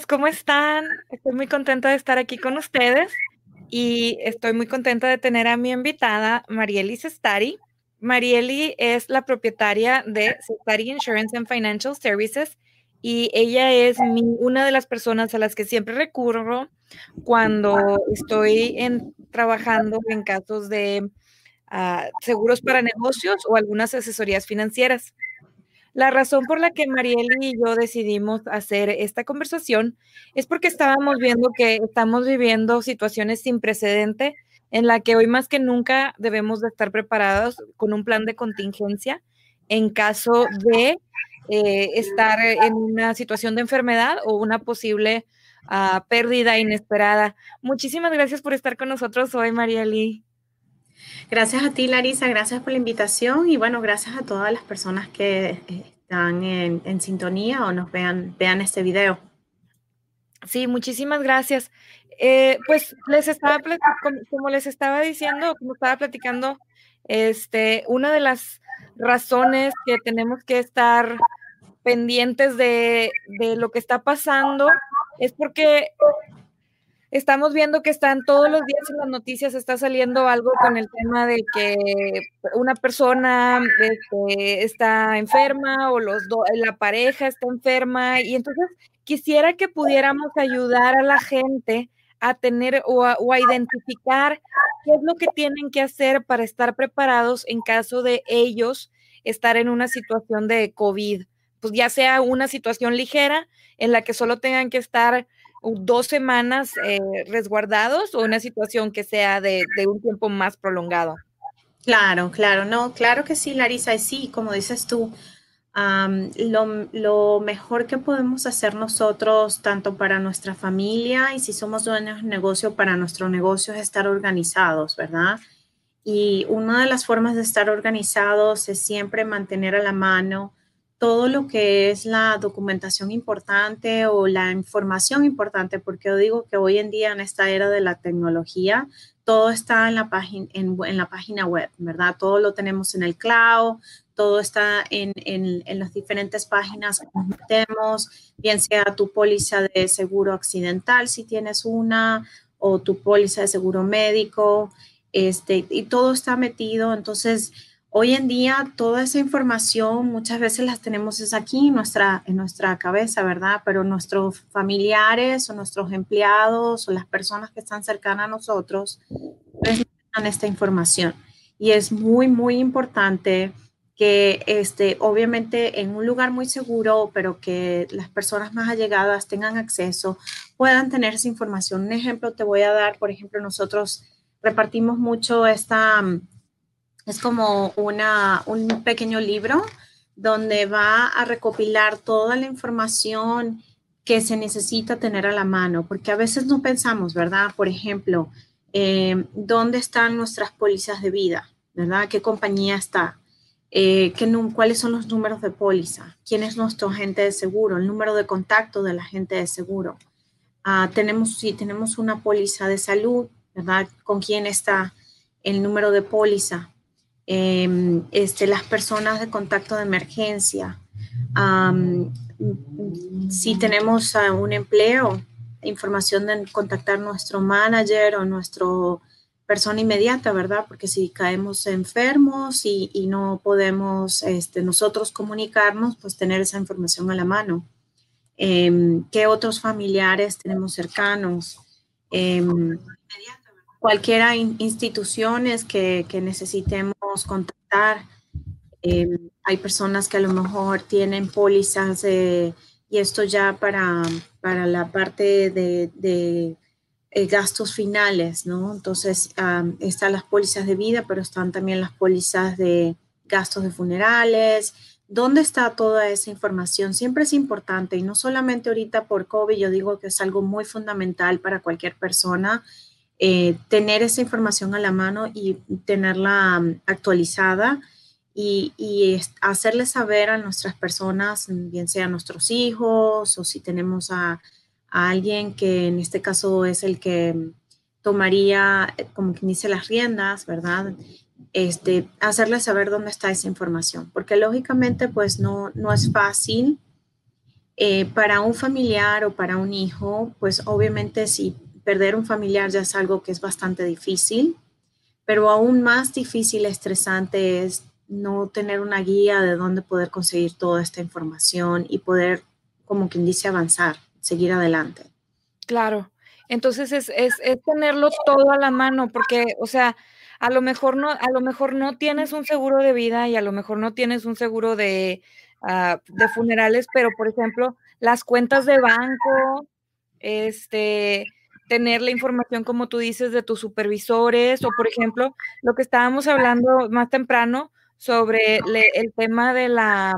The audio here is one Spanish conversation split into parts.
amigos, ¿cómo están? Estoy muy contenta de estar aquí con ustedes y estoy muy contenta de tener a mi invitada, Marieli Sestari. Marieli es la propietaria de Sestari Insurance and Financial Services y ella es una de las personas a las que siempre recurro cuando estoy trabajando en casos de ah, seguros para negocios o algunas asesorías financieras. La razón por la que Marieli y yo decidimos hacer esta conversación es porque estábamos viendo que estamos viviendo situaciones sin precedente en la que hoy más que nunca debemos de estar preparados con un plan de contingencia en caso de eh, estar en una situación de enfermedad o una posible ah, pérdida inesperada. Muchísimas gracias por estar con nosotros hoy, Marieli. Gracias a ti, Larisa, gracias por la invitación y bueno, gracias a todas las personas que eh, están en, sintonía o nos vean, vean este video. Sí, muchísimas gracias. Eh, pues les estaba, como, les estaba diciendo, como estaba platicando, este, una de las razones que tenemos que estar pendientes de, de lo que está pasando es porque Estamos viendo que están todos los días en las noticias, está saliendo algo con el tema de que una persona este, está enferma o los la pareja está enferma y entonces quisiera que pudiéramos ayudar a la gente a tener o a, o a identificar qué es lo que tienen que hacer para estar preparados en caso de ellos estar en una situación de COVID, pues ya sea una situación ligera en la que solo tengan que estar dos semanas eh, resguardados o una situación que sea de, un tiempo más prolongado? Claro, claro, no, claro que sí, Larisa, y sí, como dices tú, lo, lo, mejor que podemos hacer nosotros, tanto para nuestra familia y si somos dueños de negocio, para nuestro negocio es estar organizados, ¿verdad? Y una de las formas de estar organizados es siempre mantener a la mano todo lo que es la documentación importante o la información importante, porque yo digo que hoy en día en esta era de la tecnología, todo está en la, página, en, la página web, ¿verdad? Todo lo tenemos en el cloud, todo está en, en, las diferentes páginas que nos metemos, bien sea tu póliza de seguro accidental, si tienes una, o tu póliza de seguro médico, este, y todo está metido. Entonces, Hoy en día toda esa información muchas veces las tenemos es aquí en nuestra, en nuestra cabeza, ¿verdad? Pero nuestros familiares o nuestros empleados o las personas que están cercanas a nosotros necesitan esta información. Y es muy, muy importante que este, obviamente en un lugar muy seguro, pero que las personas más allegadas tengan acceso, puedan tener esa información. Un ejemplo te voy a dar, por ejemplo, nosotros repartimos mucho esta es como una, un pequeño libro donde va a recopilar toda la información que se necesita tener a la mano, porque a veces no pensamos, ¿verdad? Por ejemplo, eh, ¿dónde están nuestras pólizas de vida? ¿Verdad? ¿Qué compañía está? Eh, ¿qué, ¿Cuáles son los números de póliza? ¿Quién es nuestro agente de seguro? El número de contacto del agente de seguro. Ah, tenemos, si tenemos una póliza de salud, ¿verdad? ¿Con quién está el número de póliza? Em, este, las personas de contacto de emergencia. si tenemos un empleo, información de contactar nuestro manager o nuestro persona inmediata, ¿verdad? Porque si caemos enfermos y, no podemos este, nosotros comunicarnos, pues tener esa información a la mano. Em, ¿Qué otros familiares tenemos cercanos? Eh, cualquiera instituciones que, necesitemos contactar. Eh, hay personas que a lo mejor tienen pólizas y esto ya para, para la parte de, de eh, gastos finales, ¿no? Entonces, están las pólizas de vida, pero están también las pólizas de gastos de funerales. ¿Dónde está toda esa información? Siempre es importante y no solamente ahorita por COVID, yo digo que es algo muy fundamental para cualquier persona eh, tener esa información a la mano y tenerla mm, actualizada y, y hacerle saber a nuestras personas, bien sea a nuestros hijos o si tenemos a, alguien que en este caso es el que mm, tomaría, eh, como quien dice, las riendas, ¿verdad? Este, hacerle saber dónde está esa información, porque lógicamente pues no, no es fácil Eh, para un familiar o para un hijo, pues obviamente si perder un familiar ya es algo que es bastante difícil, pero aún más difícil, estresante es no tener una guía de dónde poder conseguir toda esta información y poder, como quien dice, avanzar, seguir adelante. Claro. Entonces es, es, es, tenerlo todo a la mano, porque, o sea, a lo mejor no, a lo mejor no tienes un seguro de vida y a lo mejor no tienes un seguro de, uh, de funerales, pero por ejemplo, las cuentas de banco, este, tener la información, como tú dices, de tus supervisores, o por ejemplo, lo que estábamos hablando más temprano sobre le, el tema de la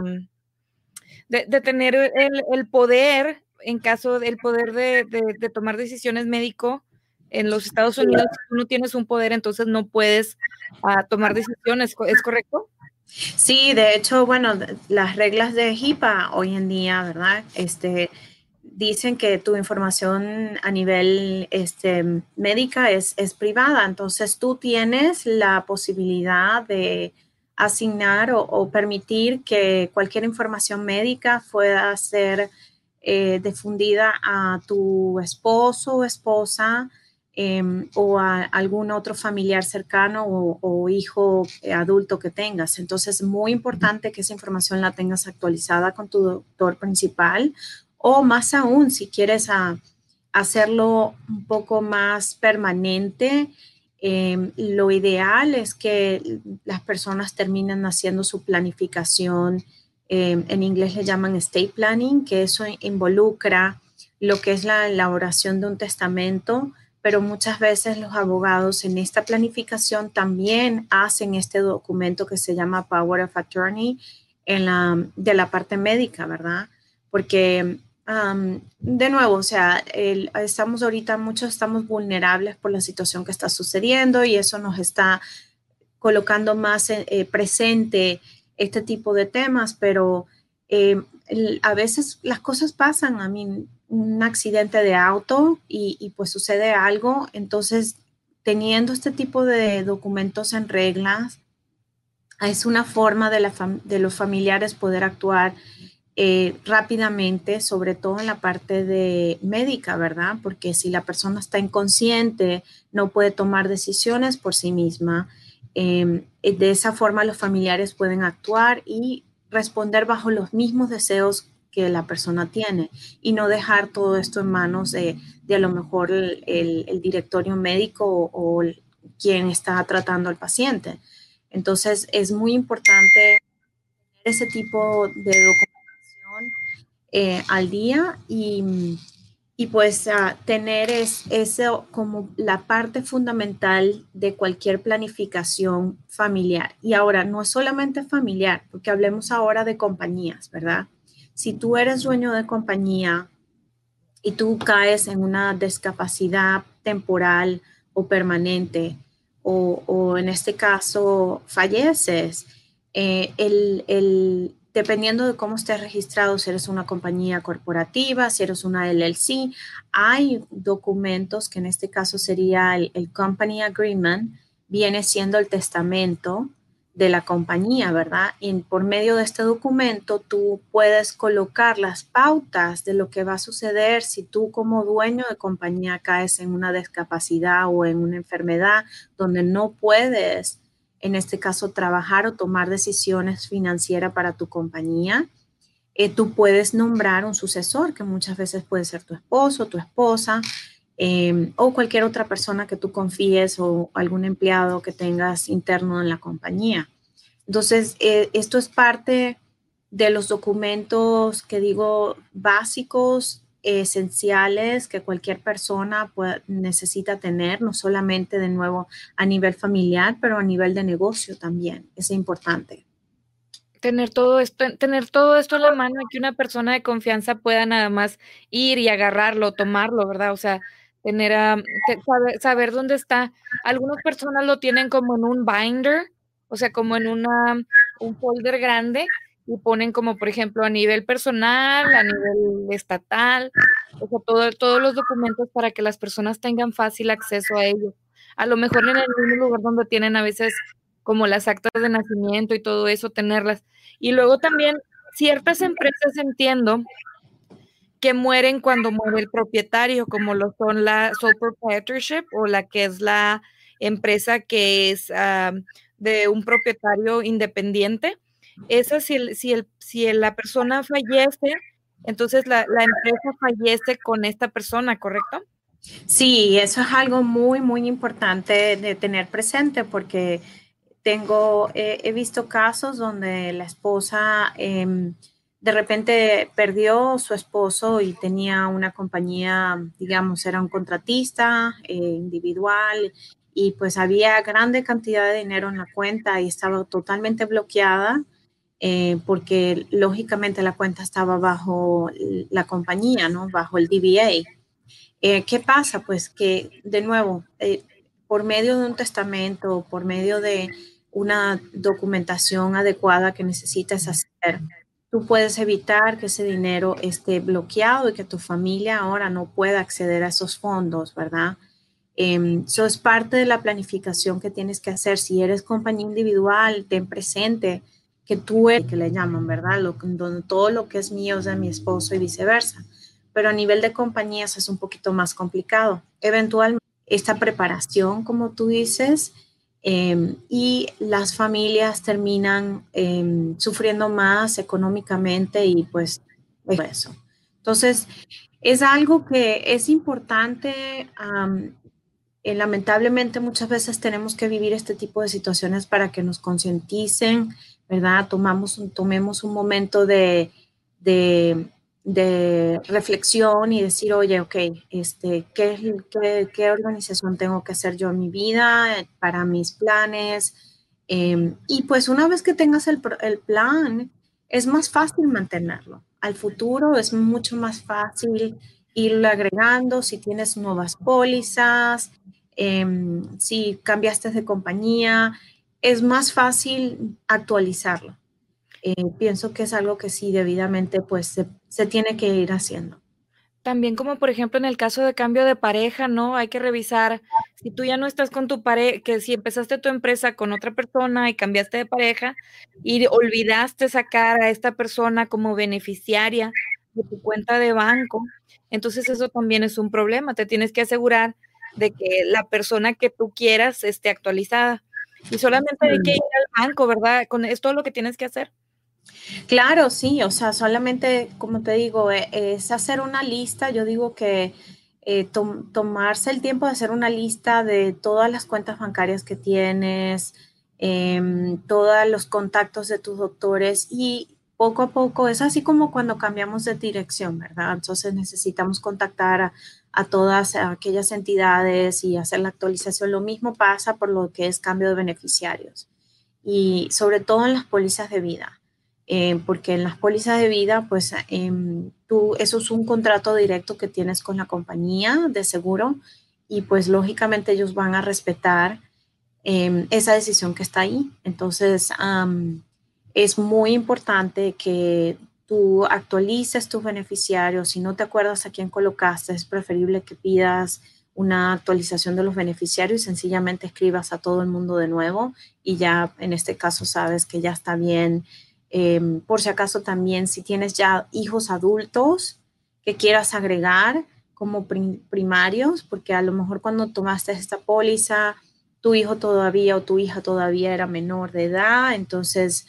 de, de tener el, el poder en caso del poder de, de, de, tomar decisiones médico en los Estados Unidos, si tú no tienes un poder, entonces no puedes uh, tomar decisiones, ¿es correcto? Sí, de hecho, bueno, las reglas de HIPAA hoy en día, ¿verdad? Este, dicen que tu información a nivel este, médica es, privada, entonces tú tienes la posibilidad de asignar o, permitir que cualquier información médica pueda ser eh, difundida a tu esposo o esposa eh, o a algún otro familiar cercano o, o hijo adulto que tengas. Entonces, es muy importante que esa información la tengas actualizada con tu doctor principal o más aún, si quieres hacerlo un poco más permanente, eh, lo ideal es que las personas terminen haciendo su planificación eh, en inglés le llaman estate planning, que eso involucra lo que es la elaboración de un testamento, pero muchas veces los abogados en esta planificación también hacen este documento que se llama Power of Attorney de la parte médica, ¿verdad? Porque, de nuevo, o sea, estamos ahorita, muchos estamos vulnerables por la situación que está sucediendo y eso nos está colocando más eh, presente este tipo de temas, pero eh, a veces las cosas pasan, a mí un accidente de auto y, y, pues sucede algo, entonces teniendo este tipo de documentos en reglas, es una forma de, la de los familiares poder actuar eh, rápidamente, sobre todo en la parte de médica, ¿verdad? Porque si la persona está inconsciente, no puede tomar decisiones por sí misma, eh, de esa forma los familiares pueden actuar y responder bajo los mismos deseos que la persona tiene y no dejar todo esto en manos de, de a lo mejor el, el, el directorio médico o, o el, quien está tratando al paciente. Entonces es muy importante ese tipo de documentación eh, al día y y pues tener es, eso como la parte fundamental de cualquier planificación familiar. Y ahora, no es solamente familiar, porque hablemos ahora de compañías, ¿verdad? Si tú eres dueño de compañía y tú caes en una discapacidad temporal o permanente, o, o en este caso falleces, eh, el, el dependiendo de cómo estés registrado, si eres una compañía corporativa, si eres una LLC, hay documentos que en este caso sería el, Company Agreement, viene siendo el testamento de la compañía, ¿verdad? Y por medio de este documento tú puedes colocar las pautas de lo que va a suceder si tú como dueño de compañía caes en una discapacidad o en una enfermedad donde no puedes en este caso, trabajar o tomar decisiones financieras para tu compañía. Eh, tú puedes nombrar un sucesor, que muchas veces puede ser tu esposo, tu esposa, eh, o cualquier otra persona que tú confíes o algún empleado que tengas interno en la compañía. Entonces, eh, esto es parte de los documentos que digo básicos esenciales que cualquier persona necesita tener, no solamente de nuevo a nivel familiar, pero a nivel de negocio también. Es importante. Tener todo esto, tener todo esto en la mano y que una persona de confianza pueda nada más ir y agarrarlo, tomarlo, ¿verdad? O sea, tener saber dónde está. Algunas personas lo tienen como en un binder, o sea, como en una un folder grande y ponen como, por ejemplo, a nivel personal, a nivel estatal, o sea, todo, todos los documentos para que las personas tengan fácil acceso a ellos. A lo mejor en el mismo lugar donde tienen a veces como las actas de nacimiento y todo eso, tenerlas. Y luego también ciertas empresas entiendo que mueren cuando muere el propietario, como lo son la sole proprietorship o la que es la empresa que es ah, de un propietario independiente. Esa, si, el, si, el, si la persona fallece, entonces la, la empresa fallece con esta persona, ¿correcto? Sí, eso es algo muy, muy importante de tener presente porque tengo, he visto casos donde la esposa em, de repente perdió su esposo y tenía una compañía, digamos, era un contratista eh, individual y pues había grande cantidad de dinero en la cuenta y estaba totalmente bloqueada eh, porque lógicamente la cuenta estaba bajo la compañía, ¿no? Bajo el DBA. Eh, ¿Qué pasa? Pues que, de nuevo, eh, por medio de un testamento, por medio de una documentación adecuada que necesitas hacer, tú puedes evitar que ese dinero esté bloqueado y que tu familia ahora no pueda acceder a esos fondos, ¿verdad? Eso es parte de la planificación que tienes que hacer. Si eres compañía individual, ten presente que tú eres, que le llaman, ¿verdad? Lo, donde todo lo que es mío es de mi esposo y viceversa pero a nivel de compañías es un poquito más complicado. Eventualmente, esta preparación, como tú dices, em, y las familias terminan em, sufriendo más económicamente y pues eso. Entonces, es algo que es importante. Eh, lamentablemente muchas veces tenemos que vivir este tipo de situaciones para que nos concienticen, ¿verdad? Tomamos tomemos un momento de, de de reflexión y decir, oye, ok, este, ¿qué, qué, qué organización tengo que hacer yo en mi vida eh, para mis planes? Em, y pues una vez que tengas el, el, plan, es más fácil mantenerlo. Al futuro es mucho más fácil irlo agregando si tienes nuevas pólizas, em, si cambiaste de compañía, es más fácil actualizarlo. Eh, pienso que es algo que sí debidamente pues se, tiene que ir haciendo. También como por ejemplo en el caso de cambio de pareja, ¿no? Hay que revisar si tú ya no estás con tu pareja, que si empezaste tu empresa con otra persona y cambiaste de pareja y olvidaste sacar a esta persona como beneficiaria de tu cuenta de banco, entonces eso también es un problema. Te tienes que asegurar de que la persona que tú quieras esté actualizada. Y solamente hay que ir al banco, ¿verdad? Con, es todo lo que tienes que hacer. Claro, sí, o sea, solamente, como te digo, e, es hacer una lista. Yo digo que eh, tomarse el tiempo de hacer una lista de todas las cuentas bancarias que tienes, em, todos los contactos de tus doctores y poco a poco, es así como cuando cambiamos de dirección, ¿verdad? Entonces necesitamos contactar a, a todas aquellas entidades y hacer la actualización. Lo mismo pasa por lo que es cambio de beneficiarios y sobre todo en las pólizas de vida eh, porque en las pólizas de vida, pues em, tú, eso es un contrato directo que tienes con la compañía de seguro y pues lógicamente ellos van a respetar em, esa decisión que está ahí. Entonces, es muy importante que tú actualices tus beneficiarios. Si no te acuerdas a quién colocaste, es preferible que pidas una actualización de los beneficiarios y sencillamente escribas a todo el mundo de nuevo y ya en este caso sabes que ya está bien Em, por si acaso también si tienes ya hijos adultos que quieras agregar como primarios, porque a lo mejor cuando tomaste esta póliza, tu hijo todavía o tu hija todavía era menor de edad, entonces,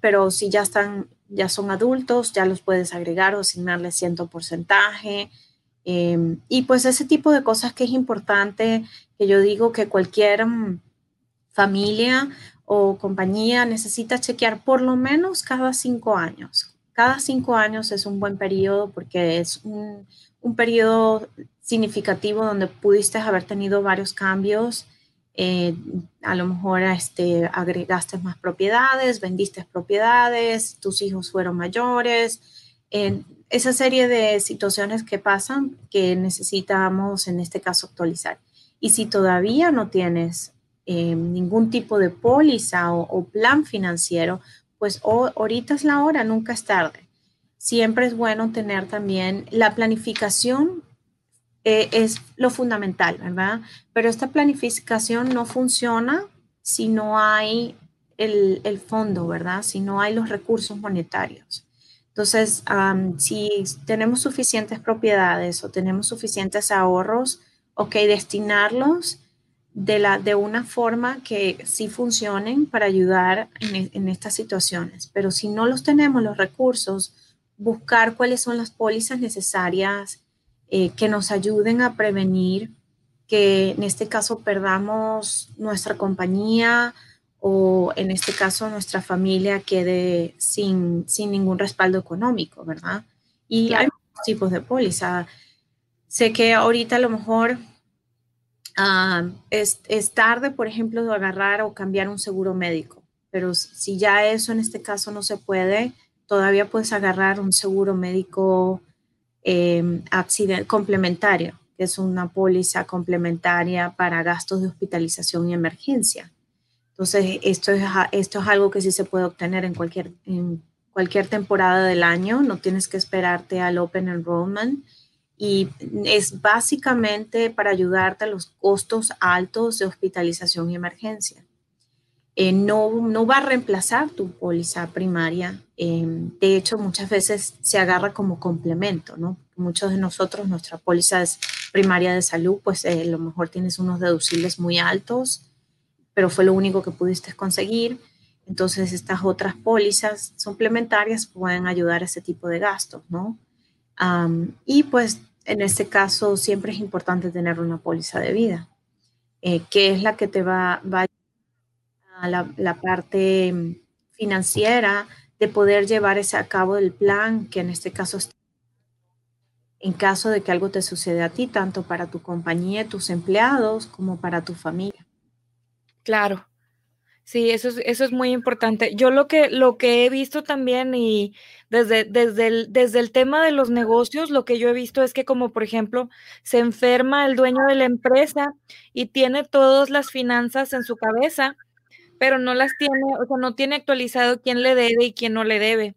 pero si ya están, ya son adultos, ya los puedes agregar o asignarle cierto porcentaje. Em, y pues ese tipo de cosas que es importante, que yo digo que cualquier mm, familia o compañía necesita chequear por lo menos cada cinco años. Cada cinco años es un buen periodo porque es un, periodo significativo donde pudiste haber tenido varios cambios. Eh, a lo mejor este, agregaste más propiedades, vendiste propiedades, tus hijos fueron mayores. esa serie de situaciones que pasan que necesitamos en este caso actualizar. Y si todavía no tienes eh, ningún tipo de póliza o, plan financiero, pues ahorita es la hora, nunca es tarde. Siempre es bueno tener también la planificación, eh, es lo fundamental, ¿verdad? Pero esta planificación no funciona si no hay el, el fondo, ¿verdad? Si no hay los recursos monetarios. Entonces, si tenemos suficientes propiedades o tenemos suficientes ahorros, ok, destinarlos de, la, de una forma que sí funcionen para ayudar en, estas situaciones. Pero si no los tenemos, los recursos, buscar cuáles son las pólizas necesarias eh, que nos ayuden a prevenir que en este caso perdamos nuestra compañía o en este caso nuestra familia quede sin, sin ningún respaldo económico, ¿verdad? Y hay muchos tipos de póliza. Sé que ahorita a lo mejor ah, es, es, tarde, por ejemplo, de agarrar o cambiar un seguro médico, pero si ya eso en este caso no se puede, todavía puedes agarrar un seguro médico eh, complementario, que es una póliza complementaria para gastos de hospitalización y emergencia. Entonces, esto es, esto es algo que sí se puede obtener en cualquier, en cualquier temporada del año, no tienes que esperarte al Open Enrollment y es básicamente para ayudarte a los costos altos de hospitalización y emergencia. Eh, no, no va a reemplazar tu póliza primaria. Eh, de hecho, muchas veces se agarra como complemento, ¿no? Muchos de nosotros, nuestra póliza es primaria de salud, pues eh, a lo mejor tienes unos deducibles muy altos pero fue lo único que pudiste conseguir. Entonces, estas otras pólizas suplementarias pueden ayudar a ese tipo de gastos, ¿no? y pues en este caso siempre es importante tener una póliza de vida, eh, que es la que te va, va a la, la, parte financiera de poder llevar ese a cabo el plan, que en este caso en caso de que algo te suceda a ti, tanto para tu compañía, tus empleados, como para tu familia. Claro. Sí, eso es, eso es muy importante. Yo lo que, lo que he visto también y desde, desde, el, desde el tema de los negocios, lo que yo he visto es que como por ejemplo se enferma el dueño de la empresa y tiene todas las finanzas en su cabeza, pero no las tiene, o sea, no tiene actualizado quién le debe y quién no le debe.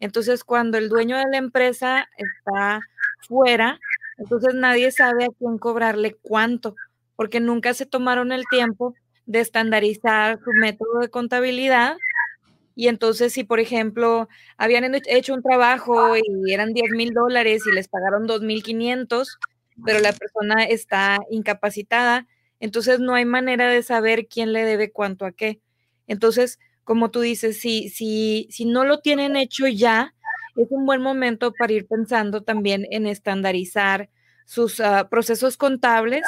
Entonces, cuando el dueño de la empresa está fuera, entonces nadie sabe a quién cobrarle cuánto, porque nunca se tomaron el tiempo de estandarizar su método de contabilidad. Y entonces, si por ejemplo habían hecho un trabajo y eran 10 mil dólares y les pagaron 2 mil 500, pero la persona está incapacitada, entonces no hay manera de saber quién le debe cuánto a qué. Entonces, como tú dices, si, si, si no lo tienen hecho ya, es un buen momento para ir pensando también en estandarizar sus ah, procesos contables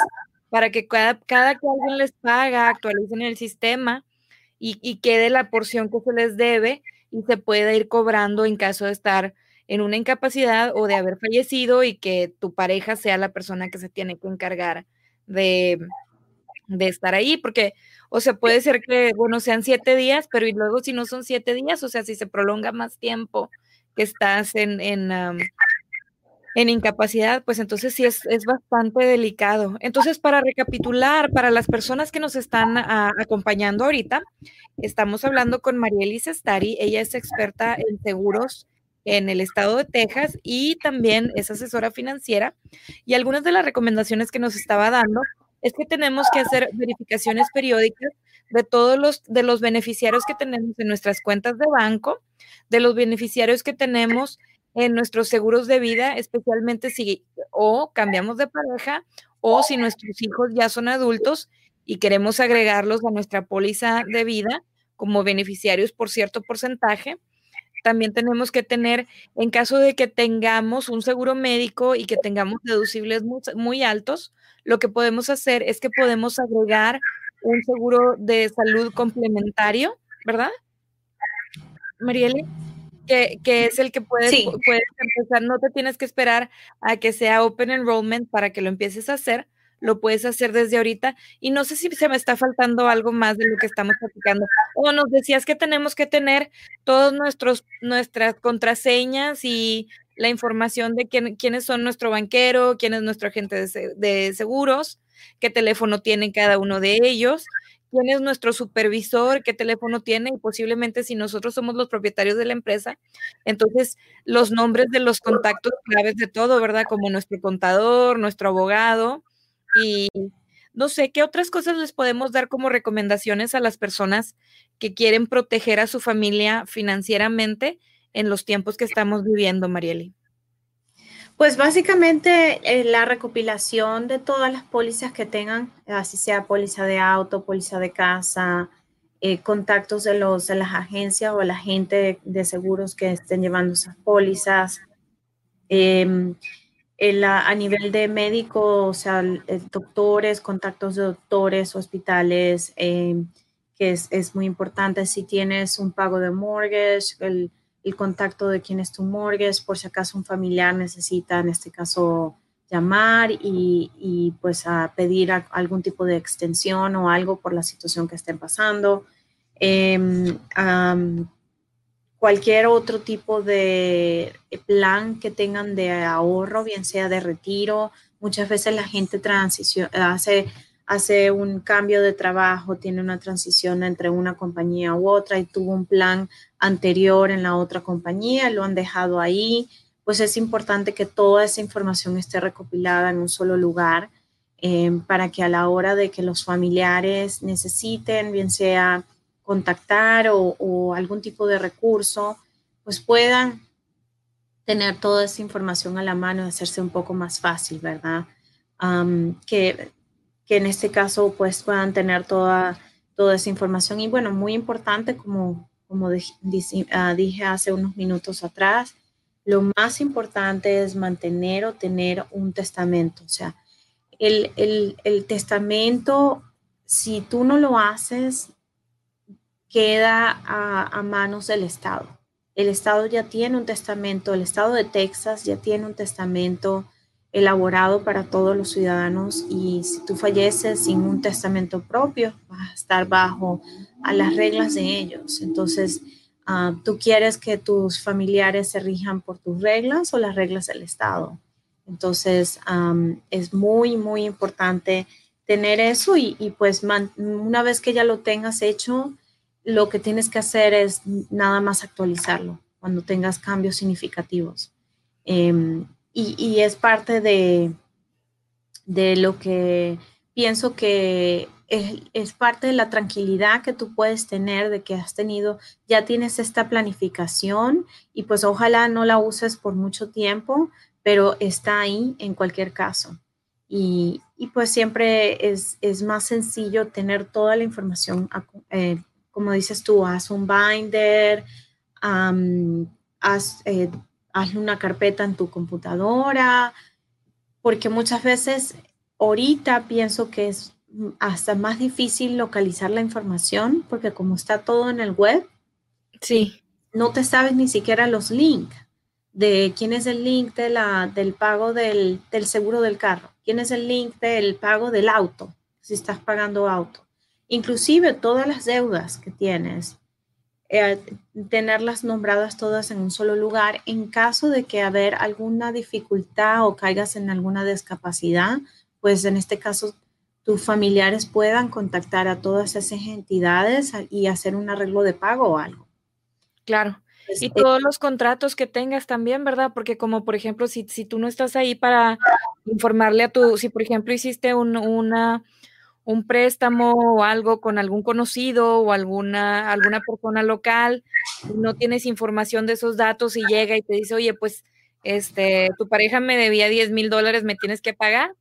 para que cada, cada que alguien les paga, actualicen el sistema y, quede la porción que se les debe y se pueda ir cobrando en caso de estar en una incapacidad o de haber fallecido y que tu pareja sea la persona que se tiene que encargar de, de estar ahí, porque, o sea, puede ser que, bueno, sean siete días, pero y luego si no son siete días, o sea, si se prolonga más tiempo que estás en, en, en incapacidad, pues entonces sí es, bastante delicado. Entonces, para recapitular, para las personas que nos están ah, acompañando ahorita, estamos hablando con Marielis Estari, ella es experta en seguros en el estado de Texas y también es asesora financiera. Y algunas de las recomendaciones que nos estaba dando es que tenemos que hacer verificaciones periódicas de todos los, de los beneficiarios que tenemos en nuestras cuentas de banco, de los beneficiarios que tenemos en nuestros seguros de vida, especialmente si o cambiamos de pareja o si nuestros hijos ya son adultos y queremos agregarlos a nuestra póliza de vida como beneficiarios por cierto porcentaje. También tenemos que tener, en caso de que tengamos un seguro médico y que tengamos deducibles muy, altos, lo que podemos hacer es que podemos agregar un seguro de salud complementario, ¿verdad? Marielle que, es el que puedes, puedes empezar, no te tienes que esperar a que sea Open Enrollment para que lo empieces a hacer, lo puedes hacer desde ahorita. Y no sé si se me está faltando algo más de lo que estamos platicando. O nos decías que tenemos que tener todas nuestras contraseñas y la información de quién, quiénes son nuestro banquero, quién es nuestro agente de, de seguros, qué teléfono tienen cada uno de ellos quién es nuestro supervisor, qué teléfono tiene y posiblemente si nosotros somos los propietarios de la empresa, entonces los nombres de los contactos claves de todo, ¿verdad? Como nuestro contador, nuestro abogado y no sé, ¿qué otras cosas les podemos dar como recomendaciones a las personas que quieren proteger a su familia financieramente en los tiempos que estamos viviendo, Marieli? Pues básicamente eh, la recopilación de todas las pólizas que tengan, así sea póliza de auto, póliza de casa, eh, contactos de, los, de las agencias o la gente de seguros que estén llevando esas pólizas. A nivel de médico, o sea, doctores, contactos de doctores, hospitales, em, que es, es, muy importante. Si tienes un pago de mortgage, el, contacto de quién es tu mortgage, por si acaso un familiar necesita, en este caso, llamar y, y pues a pedir algún tipo de extensión o algo por la situación que estén pasando. Em, cualquier otro tipo de plan que tengan de ahorro, bien sea de retiro. Muchas veces la gente transición, hace hace un cambio de trabajo, tiene una transición entre una compañía u otra y tuvo un plan anterior en la otra compañía, lo han dejado ahí, pues es importante que toda esa información esté recopilada en un solo lugar eh, para que a la hora de que los familiares necesiten, bien sea contactar o, algún tipo de recurso, pues puedan tener toda esa información a la mano y hacerse un poco más fácil, ¿verdad? que que en este caso pues puedan tener toda, toda esa información. Y bueno, muy importante, como, como ah, dije hace unos minutos atrás, lo más importante es mantener o tener un testamento. O sea, el, el, el testamento, si tú no lo haces, queda a, manos del Estado. El Estado ya tiene un testamento, el Estado de Texas ya tiene un testamento elaborado para todos los ciudadanos y si tú falleces sin un testamento propio, vas a estar bajo a las reglas de ellos. Entonces, ah, tú quieres que tus familiares se rijan por tus reglas o las reglas del Estado. Entonces, es muy, muy importante tener eso y, pues una vez que ya lo tengas hecho, lo que tienes que hacer es nada más actualizarlo cuando tengas cambios significativos. Em, y, es parte de, de, lo que pienso que es, parte de la tranquilidad que tú puedes tener de que has tenido, ya tienes esta planificación y pues ojalá no la uses por mucho tiempo, pero está ahí en cualquier caso. Y, pues siempre es, más sencillo tener toda la información, eh, como dices tú, haz un binder, haz... Eh, una carpeta en tu computadora, porque muchas veces ahorita pienso que es hasta más difícil localizar la información, porque como está todo en el web, sí. no te sabes ni siquiera los links de quién es el link de la, del pago del, del seguro del carro, quién es el link del pago del auto, si estás pagando auto. Inclusive todas las deudas que tienes, eh, tenerlas nombradas todas en un solo lugar en caso de que haber alguna dificultad o caigas en alguna discapacidad, pues en este caso tus familiares puedan contactar a todas esas entidades y hacer un arreglo de pago o algo. Claro. Pues, y eh, todos los contratos que tengas también, ¿verdad? Porque como por ejemplo, si, si tú no estás ahí para informarle a tu, si por ejemplo hiciste una, un préstamo o algo con algún conocido o alguna, alguna persona local, no tienes información de esos datos y llega y te dice, oye, pues este, tu pareja me debía 10 mil dólares, me tienes que pagar,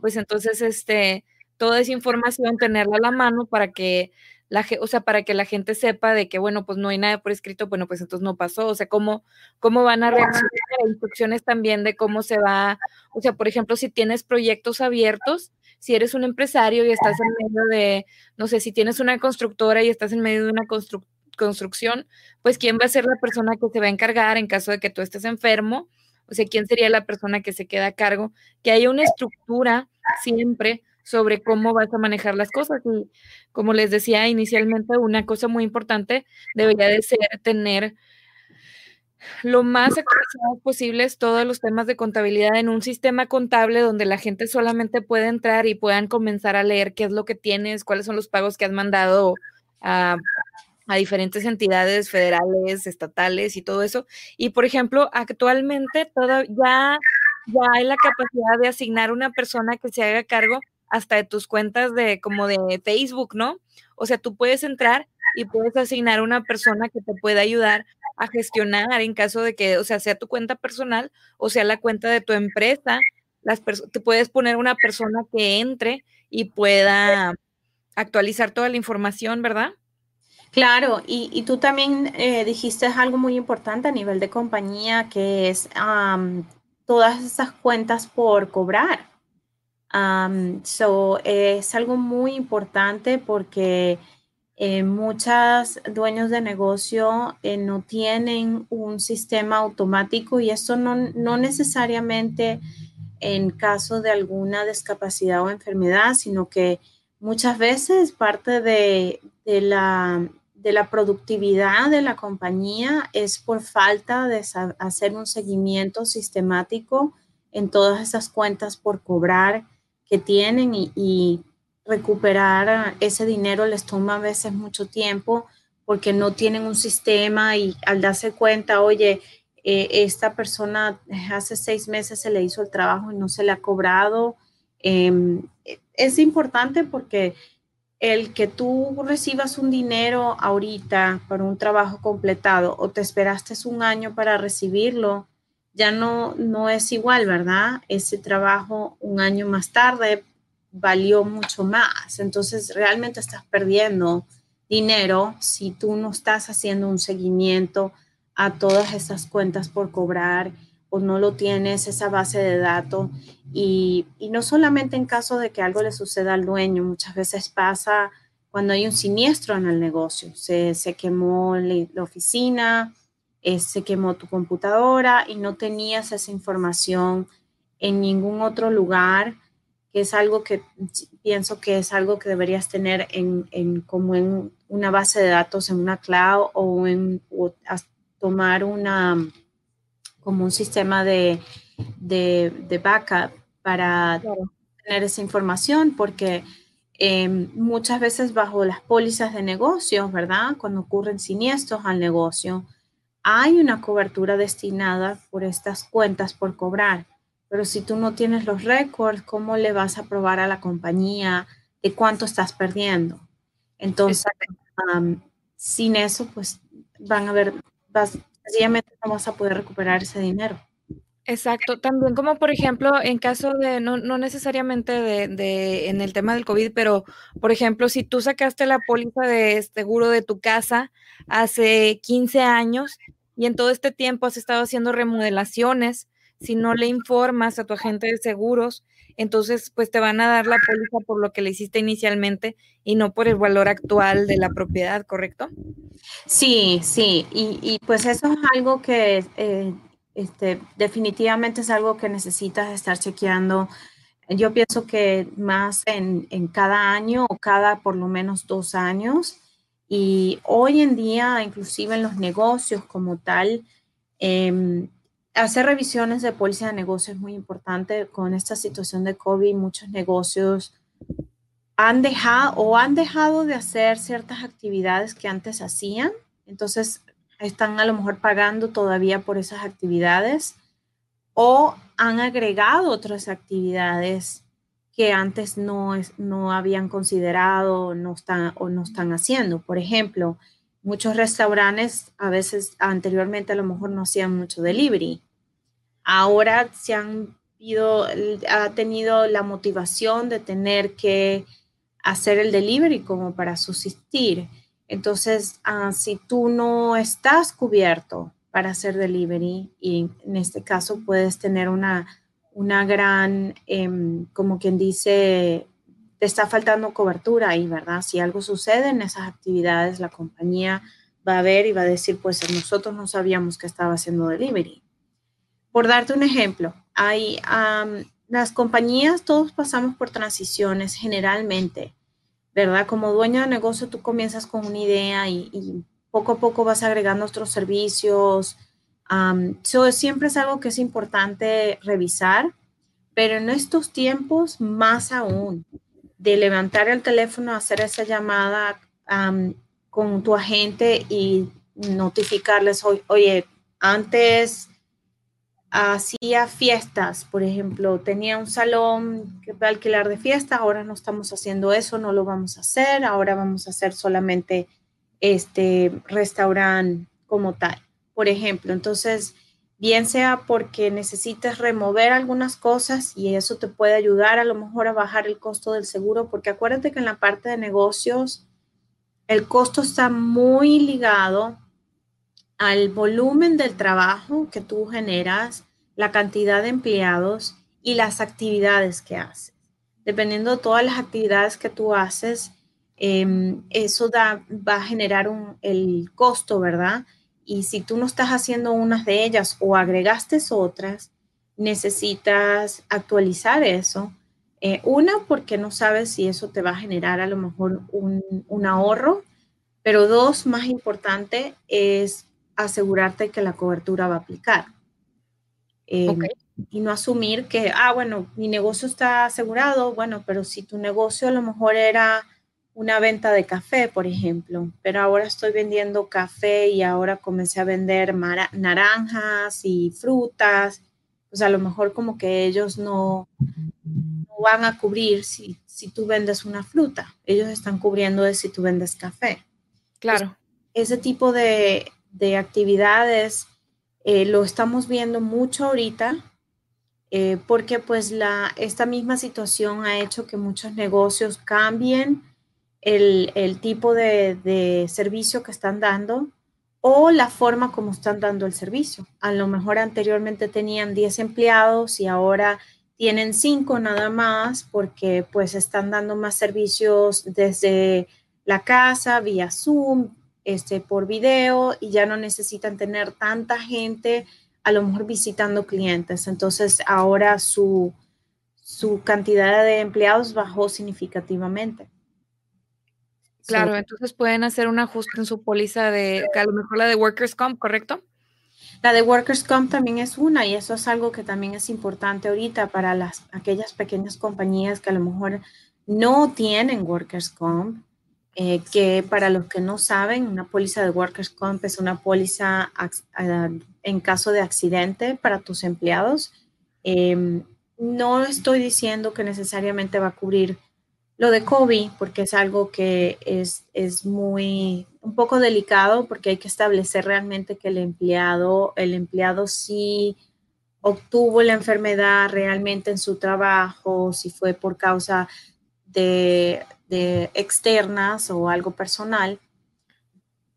pues entonces, este, toda esa información tenerla a la mano para que la, o sea, para que la gente sepa de que, bueno, pues no hay nada por escrito, bueno, pues entonces no pasó, o sea, cómo, cómo van a reaccionar, instrucciones también de cómo se va, o sea, por ejemplo, si tienes proyectos abiertos, si eres un empresario y estás en medio de, no sé, si tienes una constructora y estás en medio de una construcción, pues quién va a ser la persona que se va a encargar en caso de que tú estés enfermo, o sea, quién sería la persona que se queda a cargo, que haya una estructura siempre sobre cómo vas a manejar las cosas. Y como les decía inicialmente, una cosa muy importante debería de ser tener lo más actualizados posibles todos los temas de contabilidad en un sistema contable donde la gente solamente puede entrar y puedan comenzar a leer qué es lo que tienes, cuáles son los pagos que has mandado a, diferentes entidades federales, estatales y todo eso. Y por ejemplo, actualmente todo, ya, ya hay la capacidad de asignar una persona que se haga cargo hasta de tus cuentas de como de Facebook, ¿no? O sea, tú puedes entrar y puedes asignar una persona que te pueda ayudar a gestionar en caso de que, o sea, sea tu cuenta personal o sea la cuenta de tu empresa. Las te puedes poner una persona que entre y pueda actualizar toda la información, ¿verdad? Claro, y, tú también eh, dijiste algo muy importante a nivel de compañía, que es todas esas cuentas por cobrar. so, es algo muy importante porque eh, muchos dueños de negocio eh, no tienen un sistema automático y eso no, no necesariamente en caso de alguna discapacidad o enfermedad, sino que muchas veces parte de, la, de la productividad de la compañía es por falta de hacer un seguimiento sistemático en todas esas cuentas por cobrar que tienen y, recuperar ese dinero les toma a veces mucho tiempo porque no tienen un sistema y al darse cuenta, oye, eh, esta persona hace seis meses se le hizo el trabajo y no se le ha cobrado. Em, es importante porque el que tú recibas un dinero ahorita para un trabajo completado o te esperaste un año para recibirlo, ya no, no es igual, ¿verdad? Ese trabajo un año más tarde valió mucho más. Entonces, realmente estás perdiendo dinero si tú no estás haciendo un seguimiento a todas esas cuentas por cobrar o no lo tienes, esa base de datos. Y, no solamente en caso de que algo le suceda al dueño, muchas veces pasa cuando hay un siniestro en el negocio. Se, quemó la, oficina, eh, se quemó tu computadora y no tenías esa información en ningún otro lugar, que es algo que pienso que es algo que deberías tener en, como en una base de datos, en una cloud o en tomar una como un sistema de, de, backup para tener esa información, porque em, muchas veces bajo las pólizas de negocios, ¿verdad? Cuando ocurren siniestros al negocio, hay una cobertura destinada por estas cuentas por cobrar. Pero si tú no tienes los récords, ¿cómo le vas a probar a la compañía de cuánto estás perdiendo? Entonces, sin eso, pues van a ver, sencillamente no vas a poder recuperar ese dinero. Exacto, también como por ejemplo en caso de, no, no necesariamente de, de, en el tema del COVID, pero por ejemplo, si tú sacaste la póliza de seguro de tu casa hace 15 años y en todo este tiempo has estado haciendo remodelaciones, si no le informas a tu agente de seguros, entonces pues te van a dar la póliza por lo que le hiciste inicialmente y no por el valor actual de la propiedad, ¿correcto? Sí, sí, y, pues eso es algo que eh, este, definitivamente es algo que necesitas estar chequeando. Yo pienso que más en, cada año o cada por lo menos dos años. Y hoy en día, inclusive en los negocios como tal, em, hacer revisiones de póliza de negocio es muy importante. Con esta situación de COVID, muchos negocios han dejado o han dejado de hacer ciertas actividades que antes hacían. Entonces, están a lo mejor pagando todavía por esas actividades o han agregado otras actividades que antes no, no habían considerado no están, o no están haciendo. Por ejemplo, muchos restaurantes a veces anteriormente a lo mejor no hacían mucho delivery. Ahora se han ido, ha tenido la motivación de tener que hacer el delivery como para subsistir. Entonces, ah, si tú no estás cubierto para hacer delivery, y en este caso puedes tener una, una gran, em, como quien dice, te está faltando cobertura ahí, ¿verdad? Si algo sucede en esas actividades, la compañía va a ver y va a decir, pues nosotros no sabíamos que estaba haciendo delivery. Darte un ejemplo, hay las compañías, todos pasamos por transiciones generalmente. ¿verdad? Como dueño de negocio, tú comienzas con una idea y, poco a poco vas agregando otros servicios. Eso siempre es algo que es importante revisar, pero en estos tiempos más aún, de levantar el teléfono, hacer esa llamada con tu agente y notificarles, oye, antes hacía fiestas, por ejemplo, tenía un salón que va alquilar de fiesta, ahora no estamos haciendo eso, no lo vamos a hacer, ahora vamos a hacer solamente este restaurante como tal. por ejemplo. Entonces, bien sea porque necesites remover algunas cosas y eso te puede ayudar a lo mejor a bajar el costo del seguro, porque acuérdate que en la parte de negocios el costo está muy ligado al volumen del trabajo que tú generas, la cantidad de empleados y las actividades que haces. Dependiendo de todas las actividades que tú haces, em, eso da, va a generar el costo, ¿verdad? Y si tú no estás haciendo unas de ellas o agregaste otras, necesitas actualizar eso. Eh, una, porque no sabes si eso te va a generar a lo mejor un, ahorro, pero dos, más importante, es asegurarte que la cobertura va a aplicar. Em, y no asumir que, ah, bueno, mi negocio está asegurado, bueno, pero si tu negocio a lo mejor era una venta de café, por ejemplo, pero ahora estoy vendiendo café y ahora comencé a vender naranjas y frutas, pues a lo mejor como que ellos no, van a cubrir si, si, tú vendes una fruta, ellos están cubriendo de si tú vendes café. Claro. ese tipo de, de actividades eh, lo estamos viendo mucho ahorita eh, porque pues la, esta misma situación ha hecho que muchos negocios cambien el, tipo de, servicio que están dando o la forma como están dando el servicio. A lo mejor anteriormente tenían 10 empleados y ahora tienen 5 nada más porque pues están dando más servicios desde la casa, vía Zoom, este, por video y ya no necesitan tener tanta gente a lo mejor visitando clientes. Entonces ahora su, su cantidad de empleados bajó significativamente. Claro, entonces pueden hacer un ajuste en su póliza de, a lo mejor la de Workers' Comp, ¿correcto? La de Workers' Comp también es una y eso es algo que también es importante ahorita para las, aquellas pequeñas compañías que a lo mejor no tienen Workers' Comp, eh, que para los que no saben, una póliza de Workers' Comp es una póliza en caso de accidente para tus empleados. Em, no estoy diciendo que necesariamente va a cubrir lo de COVID, porque es algo que es, es, muy, un poco delicado, porque hay que establecer realmente que el empleado, el empleado sí obtuvo la enfermedad realmente en su trabajo, si fue por causa de, de externas o algo personal,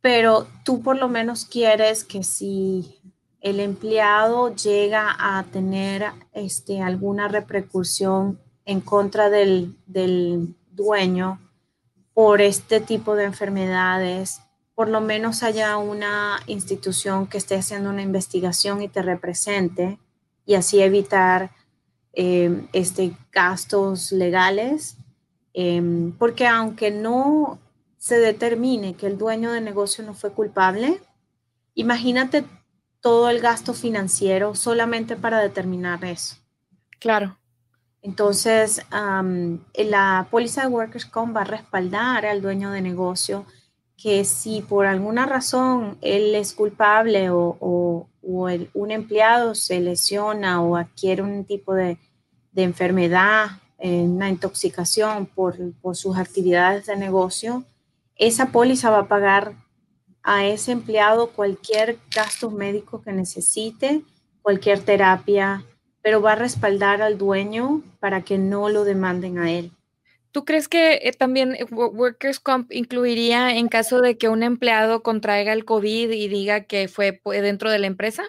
pero tú por lo menos quieres que si el empleado llega a tener este, alguna repercusión en contra del, dueño por este tipo de enfermedades, por lo menos haya una institución que esté haciendo una investigación y te represente y así evitar eh, este, gastos legales, em, porque aunque no se determine que el dueño de negocio no fue culpable, imagínate todo el gasto financiero solamente para determinar eso. Claro. Entonces, la póliza de Workers' Comp va a respaldar al dueño de negocio que si por alguna razón él es culpable o, un empleado se lesiona o adquiere un tipo de, enfermedad, eh, una intoxicación por, por sus actividades de negocio, esa póliza va a pagar a ese empleado cualquier gasto médico que necesite, cualquier terapia, pero va a respaldar al dueño para que no lo demanden a él. ¿Tú crees que eh, también eh, Workers Comp incluiría en caso de que un empleado contraiga el COVID y diga que fue dentro de la empresa?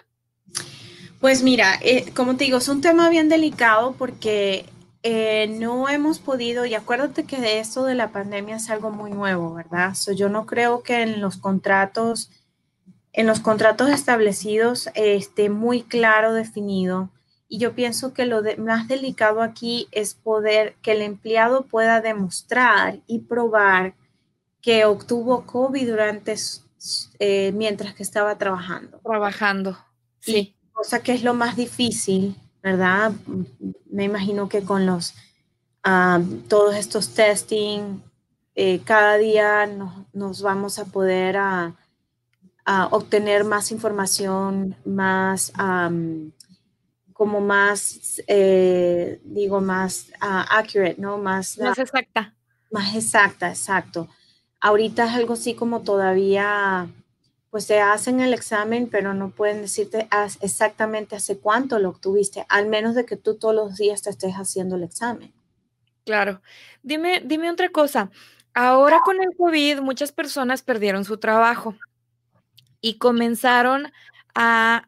Pues mira, eh, como te digo, es un tema bien delicado porque no hemos podido, y acuérdate que de esto de la pandemia es algo muy nuevo, ¿verdad? yo no creo que en los contratos, en los contratos establecidos esté muy claro definido y yo pienso que lo más delicado aquí es poder que el empleado pueda demostrar y probar que obtuvo COVID durante eh, mientras que estaba trabajando. Trabajando, sí. cosa que es lo más difícil, ¿verdad? Me imagino que con los ah, todos estos testing, eh, cada día nos, vamos a poder a, obtener más información, más como más, eh, digo, más uh, accurate, ¿no? Más, más exacta. Más exacta, exacto. Ahorita es algo así como todavía, pues te hacen el examen, pero no pueden decirte exactamente hace cuánto lo obtuviste, al menos de que tú todos los días te estés haciendo el examen. Claro. Dime, dime otra cosa. Ahora con el COVID, muchas personas perdieron su trabajo y comenzaron a,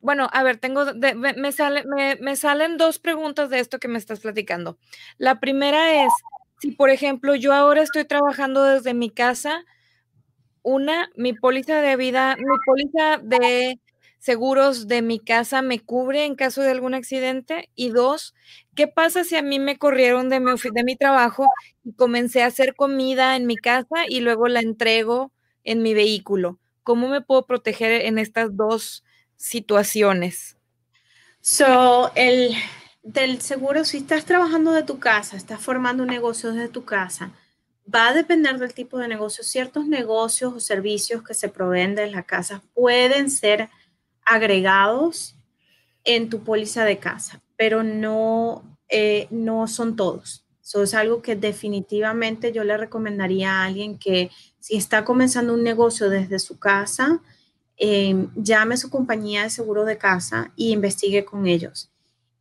bueno, a ver, tengo, me, sale, me, salen dos preguntas de esto que me estás platicando. La primera es, si por ejemplo yo ahora estoy trabajando desde mi casa, una, mi póliza de vida, mi póliza de seguros de mi casa me cubre en caso de algún accidente? Y dos, ¿qué pasa si a mí me corrieron de mi, trabajo y comencé a hacer comida en mi casa y luego la entrego en mi vehículo? ¿Cómo me puedo proteger en estas dos situaciones? So, el del seguro, si estás trabajando de tu casa, estás formando un negocio desde tu casa, va a depender del tipo de negocio. Ciertos negocios o servicios que se proveen de la casa pueden ser agregados en tu póliza de casa, pero no, eh, no son todos. Eso es algo que definitivamente yo le recomendaría a alguien que si está comenzando un negocio desde su casa, em, llame a su compañía de seguro de casa y investigue con ellos.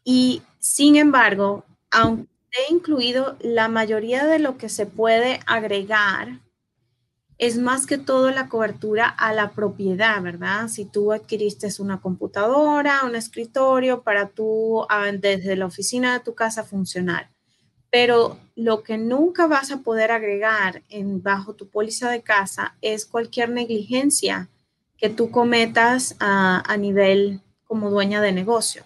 Y sin embargo, aunque he incluido la mayoría de lo que se puede agregar es más que todo la cobertura a la propiedad, ¿verdad? Si tú adquiriste una computadora, un escritorio para tú ah, desde la oficina de tu casa funcionar. Pero lo que nunca vas a poder agregar en, bajo tu póliza de casa es cualquier negligencia que tú cometas ah, a nivel como dueña de negocio.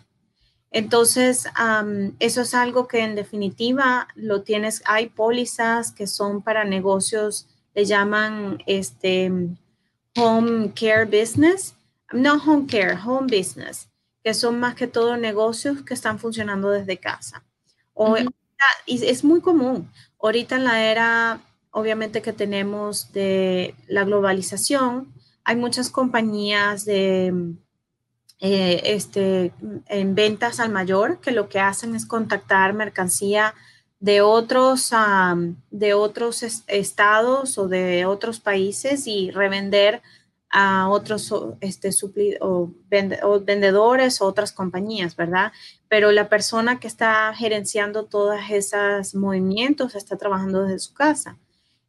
Entonces, eso es algo que en definitiva lo tienes, hay pólizas que son para negocios le llaman este home care business, no home care, home business, que son más que todo negocios que están funcionando desde casa. O, Y es muy común. Ahorita en la era, obviamente que tenemos de la globalización, hay muchas compañías de eh, este, en ventas al mayor que lo que hacen es contactar mercancía de otros, de otros estados o de otros países y revender a otros este, o, vendedores o otras compañías, ¿verdad? Pero la persona que está gerenciando todos esos movimientos está trabajando desde su casa.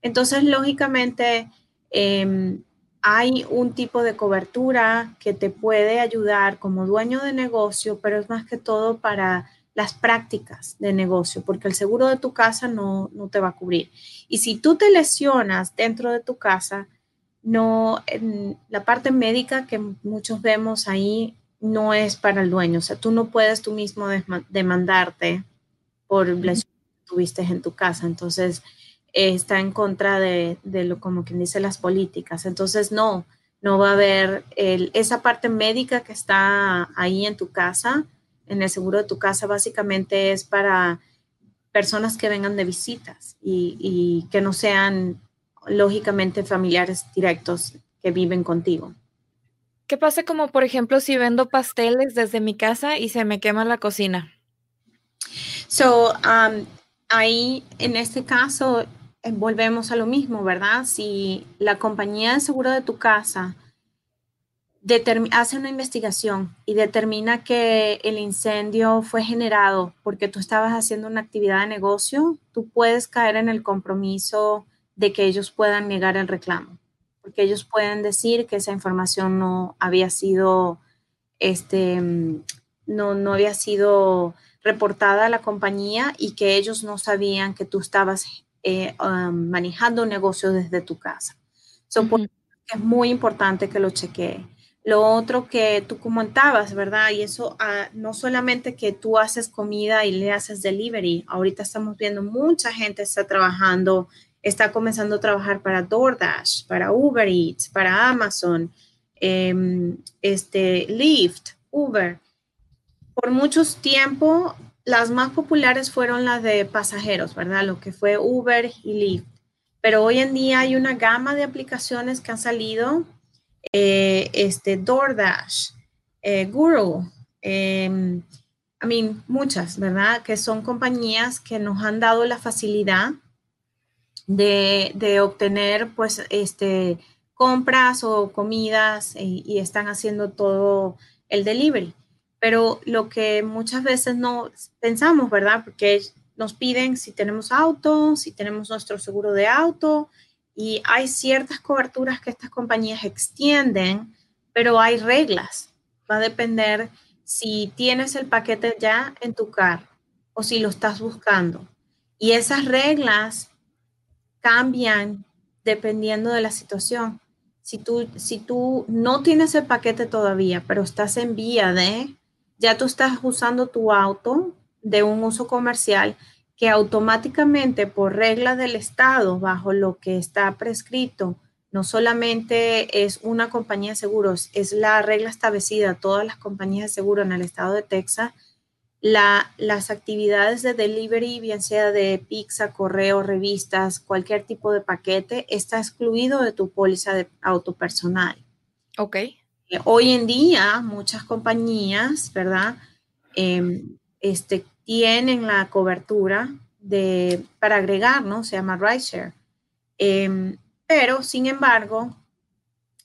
Entonces, lógicamente, em, hay un tipo de cobertura que te puede ayudar como dueño de negocio, pero es más que todo para las prácticas de negocio, porque el seguro de tu casa no, te va a cubrir. Y si tú te lesionas dentro de tu casa, no, en la parte médica que muchos vemos ahí no es para el dueño. O sea, tú no puedes tú mismo demandarte por lesión que tuviste en tu casa. Entonces, está en contra de, lo como quien dice las políticas. Entonces, no, no va a haber esa parte médica que está ahí en tu casa en el seguro de tu casa básicamente es para personas que vengan de visitas y, que no sean lógicamente familiares directos que viven contigo. ¿Qué pasa como, por ejemplo, si vendo pasteles desde mi casa y se me quema la cocina? So, um, ahí, en este caso, volvemos a lo mismo, ¿verdad? Si la compañía de seguro de tu casa hace una investigación y determina que el incendio fue generado porque tú estabas haciendo una actividad de negocio, tú puedes caer en el compromiso de que ellos puedan negar el reclamo, porque ellos pueden decir que esa información no había sido, este, no, no había sido reportada a la compañía y que ellos no sabían que tú estabas eh, um, manejando un negocio desde tu casa. Es muy importante que lo chequee. Lo otro que tú comentabas, ¿verdad? Y eso ah, no solamente que tú haces comida y le haces delivery, ahorita estamos viendo mucha gente está trabajando, está comenzando a trabajar para DoorDash, para Uber Eats, para Amazon, em, este, Lyft, Uber. Por mucho tiempo, las más populares fueron las de pasajeros, ¿verdad? Lo que fue Uber y Lyft. Pero hoy en día hay una gama de aplicaciones que han salido eh, este, DoorDash, eh, Guru, em, I mean, muchas, ¿verdad? Que son compañías que nos han dado la facilidad de, obtener, pues, este, compras o comidas eh, y están haciendo todo el delivery. Pero lo que muchas veces no pensamos, ¿verdad? Porque nos piden si tenemos auto, si tenemos nuestro seguro de auto y hay ciertas coberturas que estas compañías extienden, pero hay reglas. Va a depender si tienes el paquete ya en tu carro o si lo estás buscando. Y esas reglas cambian dependiendo de la situación. Si tú, si tú no tienes el paquete todavía, pero estás en vía de, ya tú estás usando tu auto de un uso comercial que automáticamente por reglas del Estado, bajo lo que está prescrito, no solamente es una compañía de seguros, es la regla establecida, todas las compañías de seguro en el estado de Texas, las actividades de delivery, bien sea de pizza, correo, revistas, cualquier tipo de paquete, está excluido de tu póliza de auto personal. Ok. Eh, hoy en día, muchas compañías, ¿verdad? Em, este, tienen la cobertura de, para agregar, ¿no? Se llama rideshare. Eh, pero, sin embargo,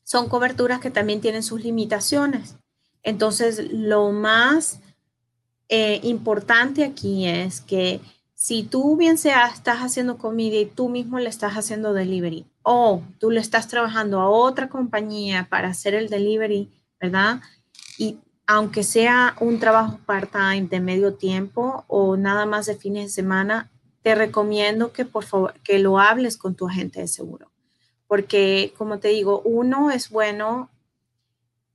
son coberturas que también tienen sus limitaciones. Entonces, lo más eh, importante aquí es que si tú bien sea estás haciendo comida y tú mismo le estás haciendo delivery o tú le estás trabajando a otra compañía para hacer el delivery, ¿verdad? Y aunque sea un trabajo part-time de medio tiempo o nada más de fines de semana, te recomiendo que por favor que lo hables con tu agente de seguro. Porque, como te digo, uno es bueno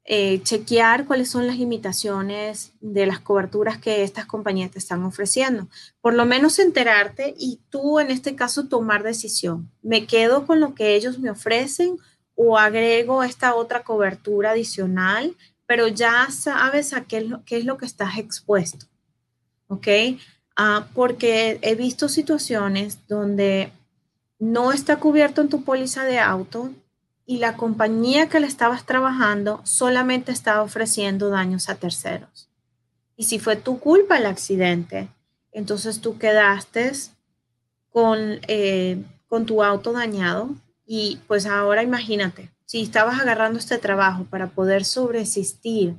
eh, chequear cuáles son las limitaciones de las coberturas que estas compañías te están ofreciendo. Por lo menos enterarte y tú en este caso tomar decisión. ¿Me quedo con lo que ellos me ofrecen o agrego esta otra cobertura adicional? Pero ya sabes a qué es lo, que estás expuesto. ¿Ok? Ah, porque he visto situaciones donde no está cubierto en tu póliza de auto y la compañía que le estabas trabajando solamente estaba ofreciendo daños a terceros. Y si fue tu culpa el accidente, entonces tú quedaste con, eh, con tu auto dañado y pues ahora imagínate, si estabas agarrando este trabajo para poder sobreexistir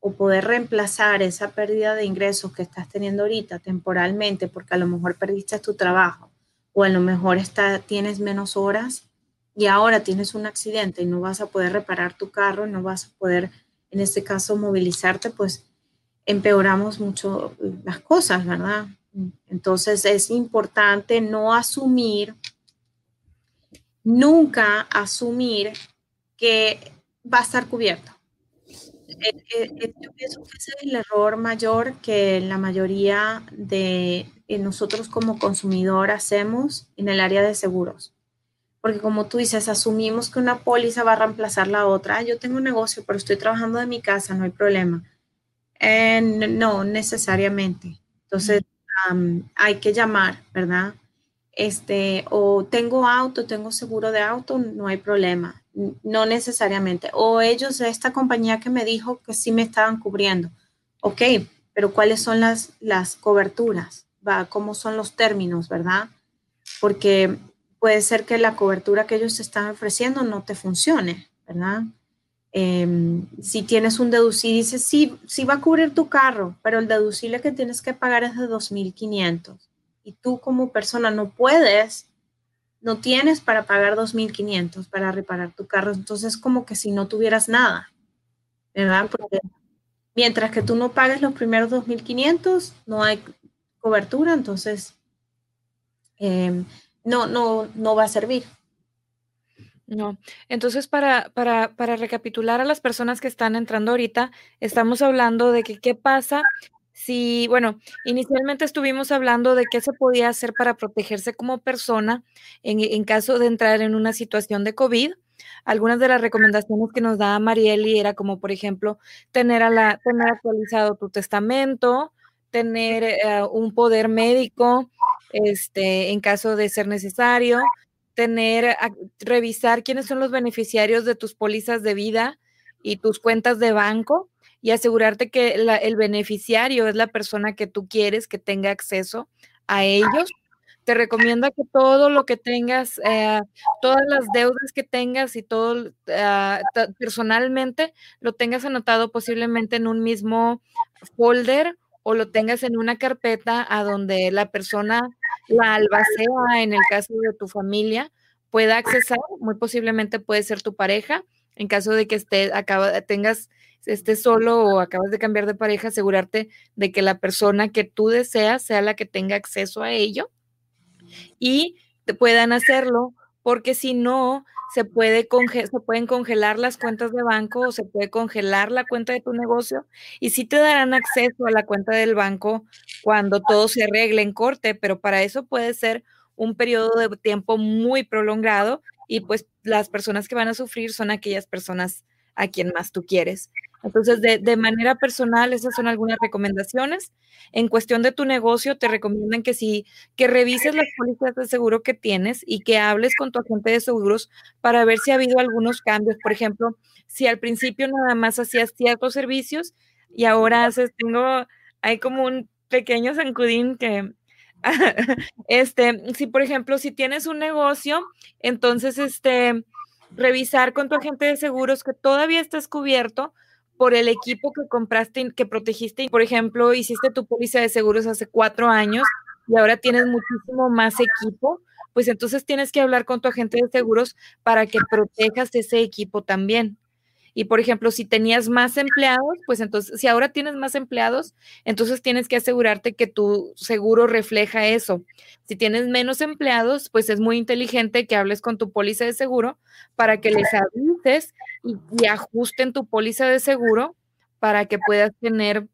o poder reemplazar esa pérdida de ingresos que estás teniendo ahorita temporalmente porque a lo mejor perdiste tu trabajo o a lo mejor está, tienes menos horas, y ahora tienes un accidente y no vas a poder reparar tu carro, no vas a poder, en este caso, movilizarte, pues empeoramos mucho las cosas, ¿verdad? Entonces es importante no asumir, nunca asumir que va a estar cubierto. Eh, eh, eh, yo pienso que ese es el error mayor que la mayoría de nosotros como consumidor hacemos en el área de seguros porque como tú dices, asumimos que una póliza va a reemplazar la otra. yo tengo un negocio, pero estoy trabajando de mi casa, no hay problema. Eh, no, necesariamente. Entonces, hay que llamar, ¿verdad? Este, o tengo auto, tengo seguro de auto, no hay problema. No necesariamente. O ellos, esta compañía que me dijo que sí me estaban cubriendo. Ok, pero ¿cuáles son las, las coberturas? ¿Va? ¿Cómo son los términos, verdad? Porque puede ser que la cobertura que ellos están ofreciendo no te funcione, ¿verdad? Em, si tienes un deducible, dices, sí, sí va a cubrir tu carro, pero el deducible que tienes que pagar es de 2.500 y tú como persona no puedes, no tienes para pagar 2.500 para reparar tu carro, entonces como que si no tuvieras nada, ¿verdad? Porque mientras que tú no pagues los primeros 2.500, no hay cobertura, entonces... Eh, no, no, no va a servir. No. Entonces, para, para, para recapitular a las personas que están entrando ahorita, estamos hablando de que qué pasa si, bueno, inicialmente estuvimos hablando de qué se podía hacer para protegerse como persona en, en caso de entrar en una situación de COVID. Algunas de las recomendaciones que nos da Marieli era como, por ejemplo, tener, a la, tener actualizado tu testamento, tener eh, un poder médico, este, en caso de ser necesario, tener, revisar quiénes son los beneficiarios de tus pólizas de vida y tus cuentas de banco y asegurarte que el beneficiario es la persona que tú quieres que tenga acceso a ellos. te recomienda que todo lo que tengas, eh, todas las deudas que tengas y todo ah, personalmente lo tengas anotado posiblemente en un mismo folder o lo tengas en una carpeta a donde la persona, la albacea en el caso de tu familia, pueda accesar, muy posiblemente puede ser tu pareja, en caso de que esté, acaba, tengas, estés solo o acabas de cambiar de pareja, asegurarte de que la persona que tú deseas sea la que tenga acceso a ello y te puedan hacerlo, porque si no, se, puede se pueden congelar las cuentas de banco o se puede congelar la cuenta de tu negocio y sí te darán acceso a la cuenta del banco cuando todo se arregle en corte, pero para eso puede ser un periodo de tiempo muy prolongado y pues las personas que van a sufrir son aquellas personas a quien más tú quieres. Entonces, de, manera personal, esas son algunas recomendaciones. En cuestión de tu negocio, te recomiendan que si que revises las pólizas de seguro que tienes y que hables con tu agente de seguros para ver si ha habido algunos cambios. Por ejemplo, si al principio nada más hacías ciertos servicios y ahora haces, tengo, hay como un pequeño zancudín que este, si por ejemplo, si tienes un negocio, entonces este revisar con tu agente de seguros que todavía estás cubierto por el equipo que compraste, que protegiste. Por ejemplo, hiciste tu póliza de seguros hace cuatro años y ahora tienes muchísimo más equipo, pues entonces tienes que hablar con tu agente de seguros para que protejas ese equipo también. Y por ejemplo, si tenías más empleados, pues entonces, si ahora tienes más empleados, entonces tienes que asegurarte que tu seguro refleja eso. Si tienes menos empleados, pues es muy inteligente que hables con tu póliza de seguro para que les avises y, ajusten tu póliza de seguro para que puedas tener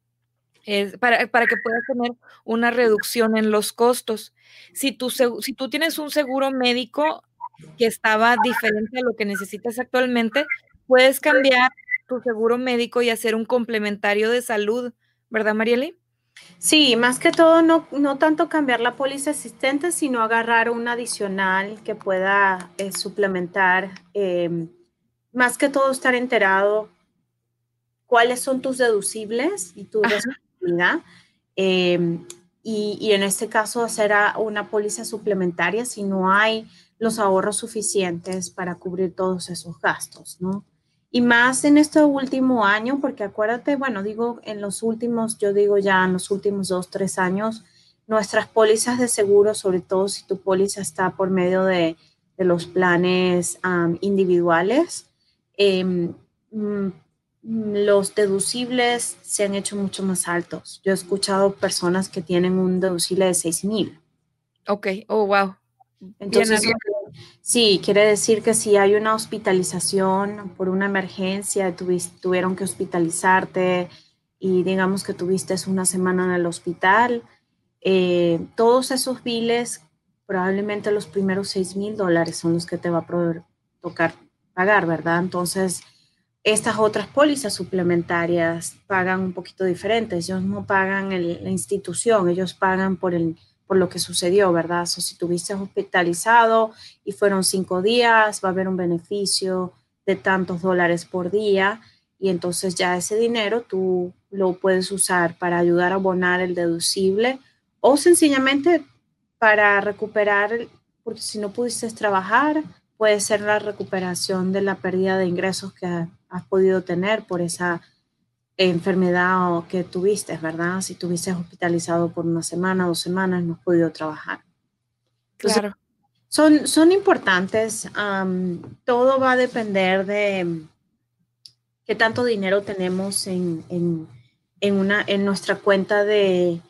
para, para, que puedas tener una reducción en los costos. Si tú, si tú tienes un seguro médico que estaba diferente a lo que necesitas actualmente, puedes cambiar tu seguro médico y hacer un complementario de salud, ¿verdad, Marieli? Sí, más que todo, no, no tanto cambiar la póliza existente, sino agarrar un adicional que pueda eh, suplementar, em, más que todo estar enterado cuáles son tus deducibles y tu responsabilidad. Em, y, y, en este caso hacer una póliza suplementaria si no hay los ahorros suficientes para cubrir todos esos gastos, ¿no? Y más en este último año, porque acuérdate, bueno, digo en los últimos, yo digo ya en los últimos dos, tres años, nuestras pólizas de seguro, sobre todo si tu póliza está por medio de, de los planes individuales, mm, los deducibles se han hecho mucho más altos. Yo he escuchado personas que tienen un deducible de 6 mil. Ok, oh, wow. Entonces, sí, quiere decir que si hay una hospitalización por una emergencia, tuvieron que hospitalizarte y digamos que tuviste una semana en el hospital, eh, todos esos biles, probablemente los primeros 6 mil dólares son los que te va a tocar pagar, ¿verdad? Entonces, estas otras pólizas suplementarias pagan un poquito diferentes. Ellos no pagan la institución, ellos pagan por el por lo que sucedió, ¿verdad? Si tuviste hospitalizado y fueron cinco días, va a haber un beneficio de tantos dólares por día y entonces ya ese dinero tú lo puedes usar para ayudar a abonar el deducible o sencillamente para recuperar, porque si no pudiste trabajar, puede ser la recuperación de la pérdida de ingresos que has podido tener por esa enfermedad que tuviste, ¿verdad? Si tuviste hospitalizado por una semana, dos semanas, no has podido trabajar. claro. Son, son importantes. todo va a depender de qué tanto dinero tenemos en, en, una, en nuestra cuenta de,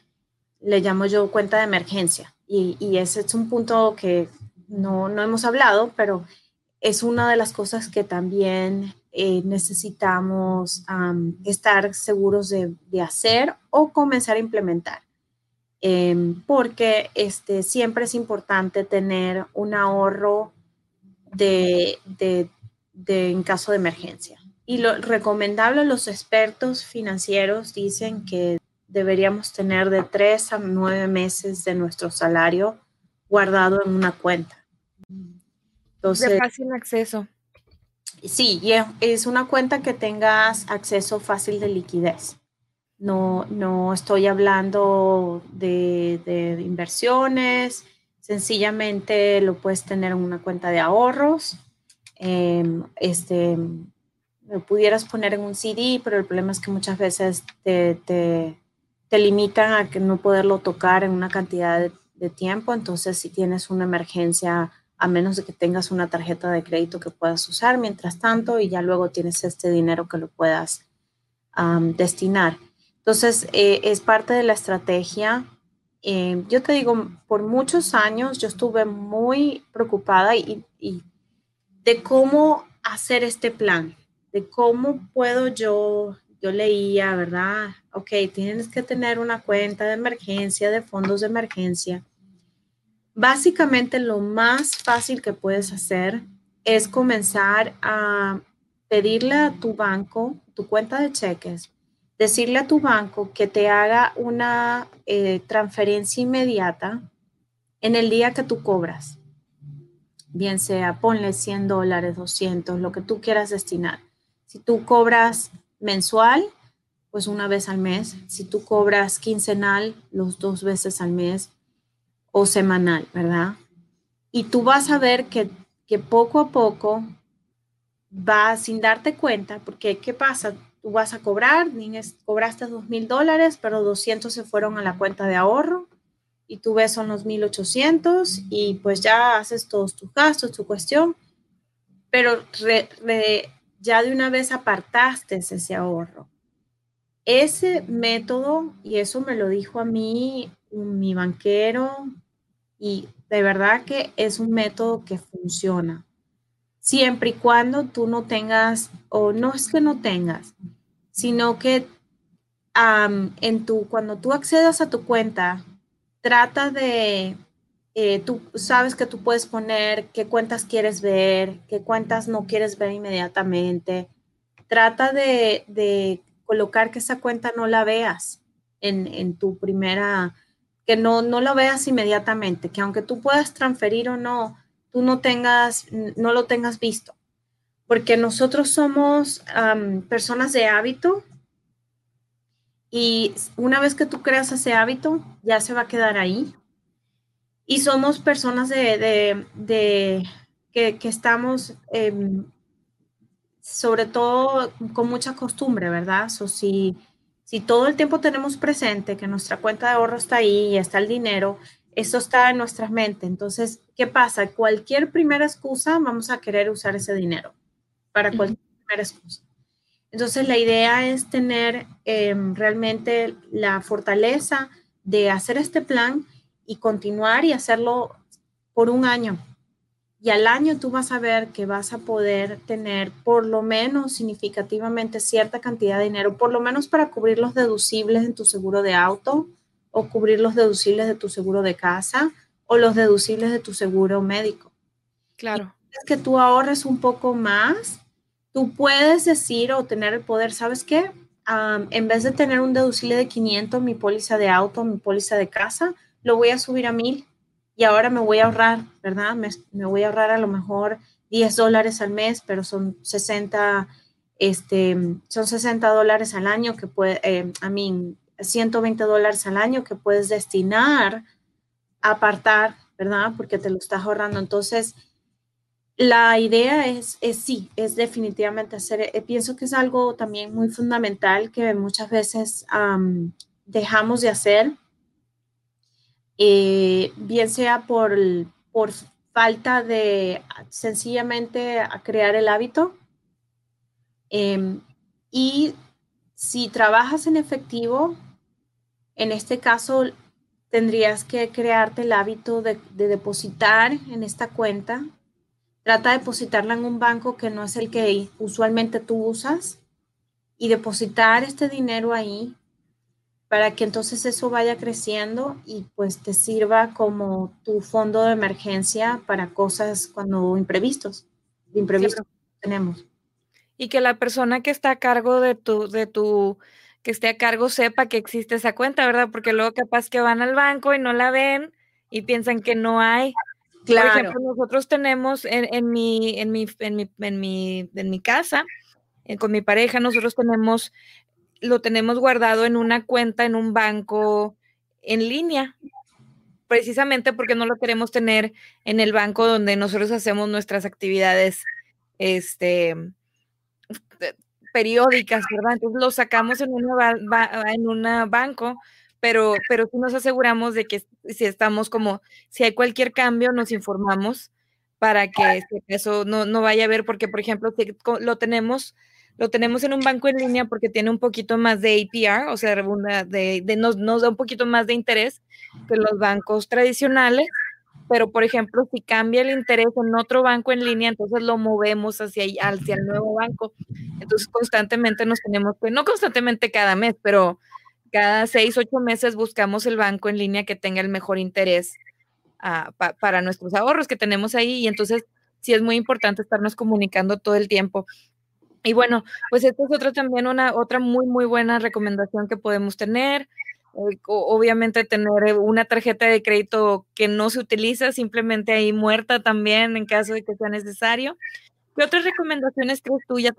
le llamo yo cuenta de emergencia. Y, y ese es un punto que no, no hemos hablado, pero es una de las cosas que también eh, necesitamos estar seguros de, hacer o comenzar a implementar. Em, porque este, siempre es importante tener un ahorro de, en caso de emergencia. Y lo recomendable, los expertos financieros dicen que deberíamos tener de tres a nueve meses de nuestro salario guardado en una cuenta. Entonces, de fácil acceso. Sí, es una cuenta que tengas acceso fácil de liquidez. No, no estoy hablando de, inversiones, Sencillamente lo puedes tener en una cuenta de ahorros. Em, este, lo pudieras poner en un CD, pero el problema es que muchas veces te, te, te limitan a que no poderlo tocar en una cantidad de, tiempo. Entonces, si tienes una emergencia, a menos de que tengas una tarjeta de crédito que puedas usar mientras tanto y ya luego tienes este dinero que lo puedas destinar. Entonces, eh, es parte de la estrategia. Eh, yo te digo, por muchos años yo estuve muy preocupada y de cómo hacer este plan, de cómo puedo yo, yo leía, ¿verdad? Ok, tienes que tener una cuenta de emergencia, de fondos de emergencia. Básicamente lo más fácil que puedes hacer es comenzar a pedirle a tu banco, tu cuenta de cheques, decirle a tu banco que te haga una eh, transferencia inmediata en el día que tú cobras. Bien sea, ponle 100 dólares, 200, lo que tú quieras destinar. Si tú cobras mensual, pues una vez al mes. Si tú cobras quincenal, los dos veces al mes o semanal, ¿verdad? Y tú vas a ver que, que poco a poco va sin darte cuenta, porque ¿qué pasa? Tú vas a cobrar, cobraste dos mil dólares, pero 200 se fueron a la cuenta de ahorro y tú ves son los 1800 y pues ya haces todos tus gastos, tu cuestión, pero ya de una vez apartaste ese ahorro. Ese método, y eso me lo dijo a mí mi banquero, y de verdad que es un método que funciona. Siempre y cuando tú no tengas, o no es que no tengas, sino que en tu, cuando tú accedas a tu cuenta, trata de, eh, tú sabes que tú puedes poner qué cuentas quieres ver, qué cuentas no quieres ver inmediatamente. Trata de, colocar que esa cuenta no la veas en, en tu primera que no, no lo veas inmediatamente, que aunque tú puedas transferir o no, tú no tengas, no lo tengas visto. Porque nosotros somos personas de hábito y una vez que tú creas ese hábito, ya se va a quedar ahí. Y somos personas de, que, estamos em, sobre todo con mucha costumbre, ¿verdad? So, si, si todo el tiempo tenemos presente que nuestra cuenta de ahorro está ahí y está el dinero, eso está en nuestra mente. Entonces, ¿qué pasa? Cualquier primera excusa vamos a querer usar ese dinero para cualquier primera excusa. Entonces, la idea es tener em, realmente la fortaleza de hacer este plan y continuar y hacerlo por un año, y al año tú vas a ver que vas a poder tener por lo menos significativamente cierta cantidad de dinero, por lo menos para cubrir los deducibles en tu seguro de auto o cubrir los deducibles de tu seguro de casa o los deducibles de tu seguro médico. Claro. es que tú ahorres un poco más, tú puedes decir o tener el poder, ¿sabes qué? en vez de tener un deducible de 500, mi póliza de auto, mi póliza de casa, lo voy a subir a 1000 y ahora me voy a ahorrar, ¿verdad? Me, voy a ahorrar a lo mejor 10 dólares al mes, pero son 60, este, son 60 dólares al año que puede, a mí, 120 dólares al año que puedes destinar, a apartar, ¿verdad? Porque te lo estás ahorrando. Entonces, la idea es, es sí, es definitivamente hacer, eh, pienso que es algo también muy fundamental que muchas veces dejamos de hacer eh, bien sea por, por falta de sencillamente crear el hábito. Em, y si trabajas en efectivo, en este caso tendrías que crearte el hábito de, de, depositar en esta cuenta. Trata de depositarla en un banco que no es el que usualmente tú usas y depositar este dinero ahí para que entonces eso vaya creciendo y pues te sirva como tu fondo de emergencia para cosas cuando imprevistos, imprevistos tenemos. Y que la persona que está a cargo de tu, de tu, que esté a cargo sepa que existe esa cuenta, ¿verdad? Porque luego capaz que van al banco y no la ven y piensan que no hay. Claro. Por ejemplo, nosotros tenemos en, en, mi, en, mi, en, mi, en, mi, en mi casa, eh, con mi pareja, nosotros tenemos lo tenemos guardado en una cuenta en un banco en línea. precisamente porque no lo queremos tener en el banco donde nosotros hacemos nuestras actividades este, periódicas, ¿verdad? Entonces lo sacamos en una, en un banco, pero, pero sí nos aseguramos de que si estamos como, si hay cualquier cambio, nos informamos para que eso no, no vaya a haber, porque por ejemplo, si lo tenemos lo tenemos en un banco en línea porque tiene un poquito más de APR, o sea, de, de, nos, nos, da un poquito más de interés que los bancos tradicionales, pero por ejemplo, si cambia el interés en otro banco en línea, entonces lo movemos hacia, hacia el nuevo banco. Entonces constantemente nos tenemos que, no constantemente cada mes, pero cada seis, ocho meses buscamos el banco en línea que tenga el mejor interés uh, para nuestros ahorros que tenemos ahí y entonces sí es muy importante estarnos comunicando todo el tiempo. Y bueno, pues esto es otra también una otra muy muy buena recomendación que podemos tener. Eh, obviamente tener una tarjeta de crédito que no se utiliza, simplemente ahí muerta también en caso de que sea necesario. ¿Qué otras recomendaciones crees tú? Ya,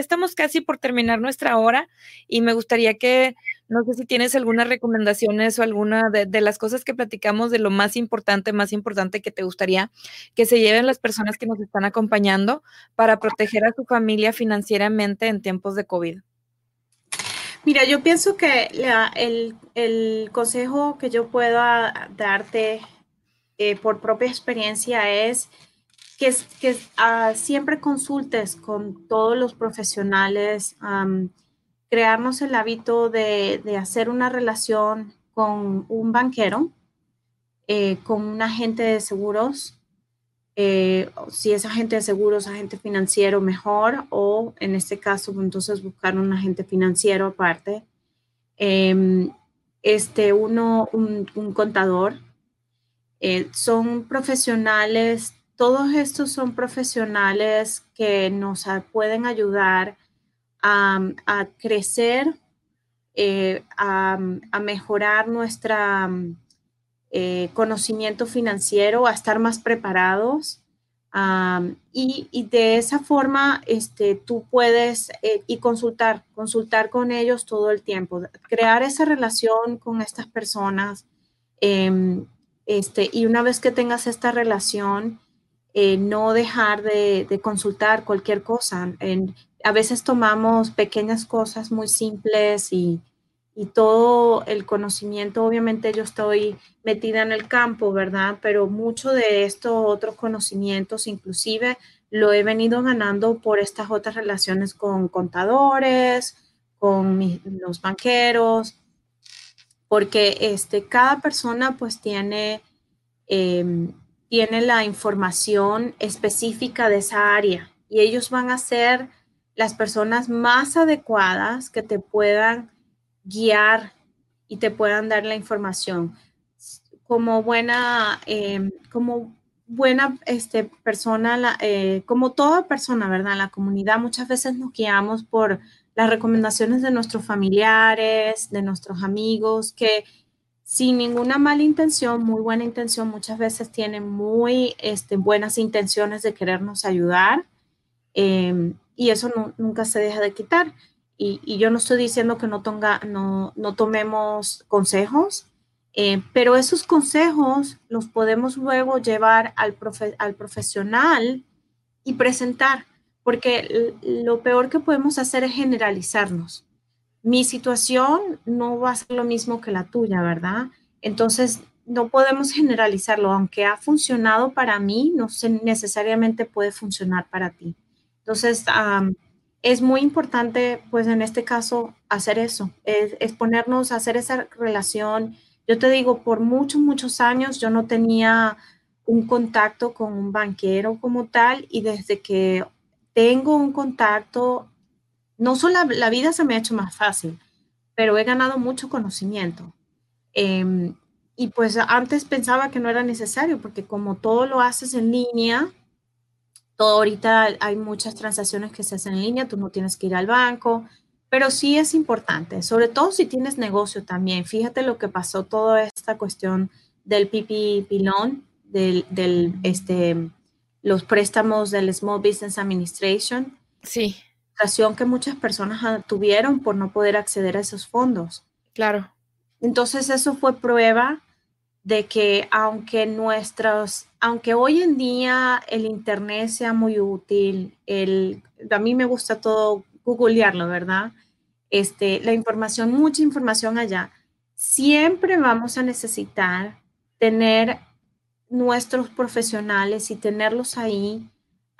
estamos casi por terminar nuestra hora y me gustaría que, no sé si tienes algunas recomendaciones o alguna de, las cosas que platicamos de lo más importante, más importante que te gustaría que se lleven las personas que nos están acompañando para proteger a su familia financieramente en tiempos de COVID. Mira, yo pienso que el, consejo que yo pueda darte eh, por propia experiencia es que, uh, siempre consultes con todos los profesionales, um, crearnos el hábito de, hacer una relación con un banquero, eh, con un agente de seguros, eh, si es agente de seguros, agente financiero, mejor, o en este caso, entonces buscar un agente financiero aparte. Eh, este, uno, un, un contador. Eh, son profesionales todos estos son profesionales que nos pueden ayudar a, crecer, eh, a, mejorar nuestro eh, conocimiento financiero, a estar más preparados. y, de esa forma este, tú puedes eh, y consultar, consultar con ellos todo el tiempo, crear esa relación con estas personas. Em, este, y una vez que tengas esta relación, eh, no dejar de, consultar cualquier cosa. a veces tomamos pequeñas cosas muy simples y, todo el conocimiento, obviamente yo estoy metida en el campo, ¿verdad? Pero mucho de estos otros conocimientos, inclusive, lo he venido ganando por estas otras relaciones con contadores, con los banqueros, porque este, cada persona pues tiene... Em, tiene la información específica de esa área y ellos van a ser las personas más adecuadas que te puedan guiar y te puedan dar la información. Como buena, em, como buena este, persona, eh, como toda persona, ¿verdad? En la comunidad muchas veces nos guiamos por las recomendaciones de nuestros familiares, de nuestros amigos, que sin ninguna mala intención, muy buena intención, muchas veces tienen muy este, buenas intenciones de querernos ayudar em, y eso nunca se deja de quitar. Y, yo no estoy diciendo que no, no, tomemos consejos, eh, pero esos consejos los podemos luego llevar al, al profesional y presentar, porque lo peor que podemos hacer es generalizarnos mi situación no va a ser lo mismo que la tuya, ¿verdad? Entonces, no podemos generalizarlo, aunque ha funcionado para mí, no necesariamente puede funcionar para ti. Entonces, es muy importante, pues en este caso, hacer eso, es, ponernos a hacer esa relación. Yo te digo, por muchos, muchos años yo no tenía un contacto con un banquero como tal y desde que tengo un contacto no solo la, vida se me ha hecho más fácil, pero he ganado mucho conocimiento. Em, y pues antes pensaba que no era necesario, porque como todo lo haces en línea, todo ahorita hay muchas transacciones que se hacen en línea, tú no tienes que ir al banco, pero sí es importante, sobre todo si tienes negocio también. Fíjate lo que pasó toda esta cuestión del PPP loan, del, del, este, los préstamos del Small Business Administration. Sí que muchas personas tuvieron por no poder acceder a esos fondos. Claro. Entonces eso fue prueba de que aunque nuestros, aunque hoy en día el Internet sea muy útil, el, a mí me gusta todo googlearlo, ¿verdad? Este, la información, mucha información allá, siempre vamos a necesitar tener nuestros profesionales y tenerlos ahí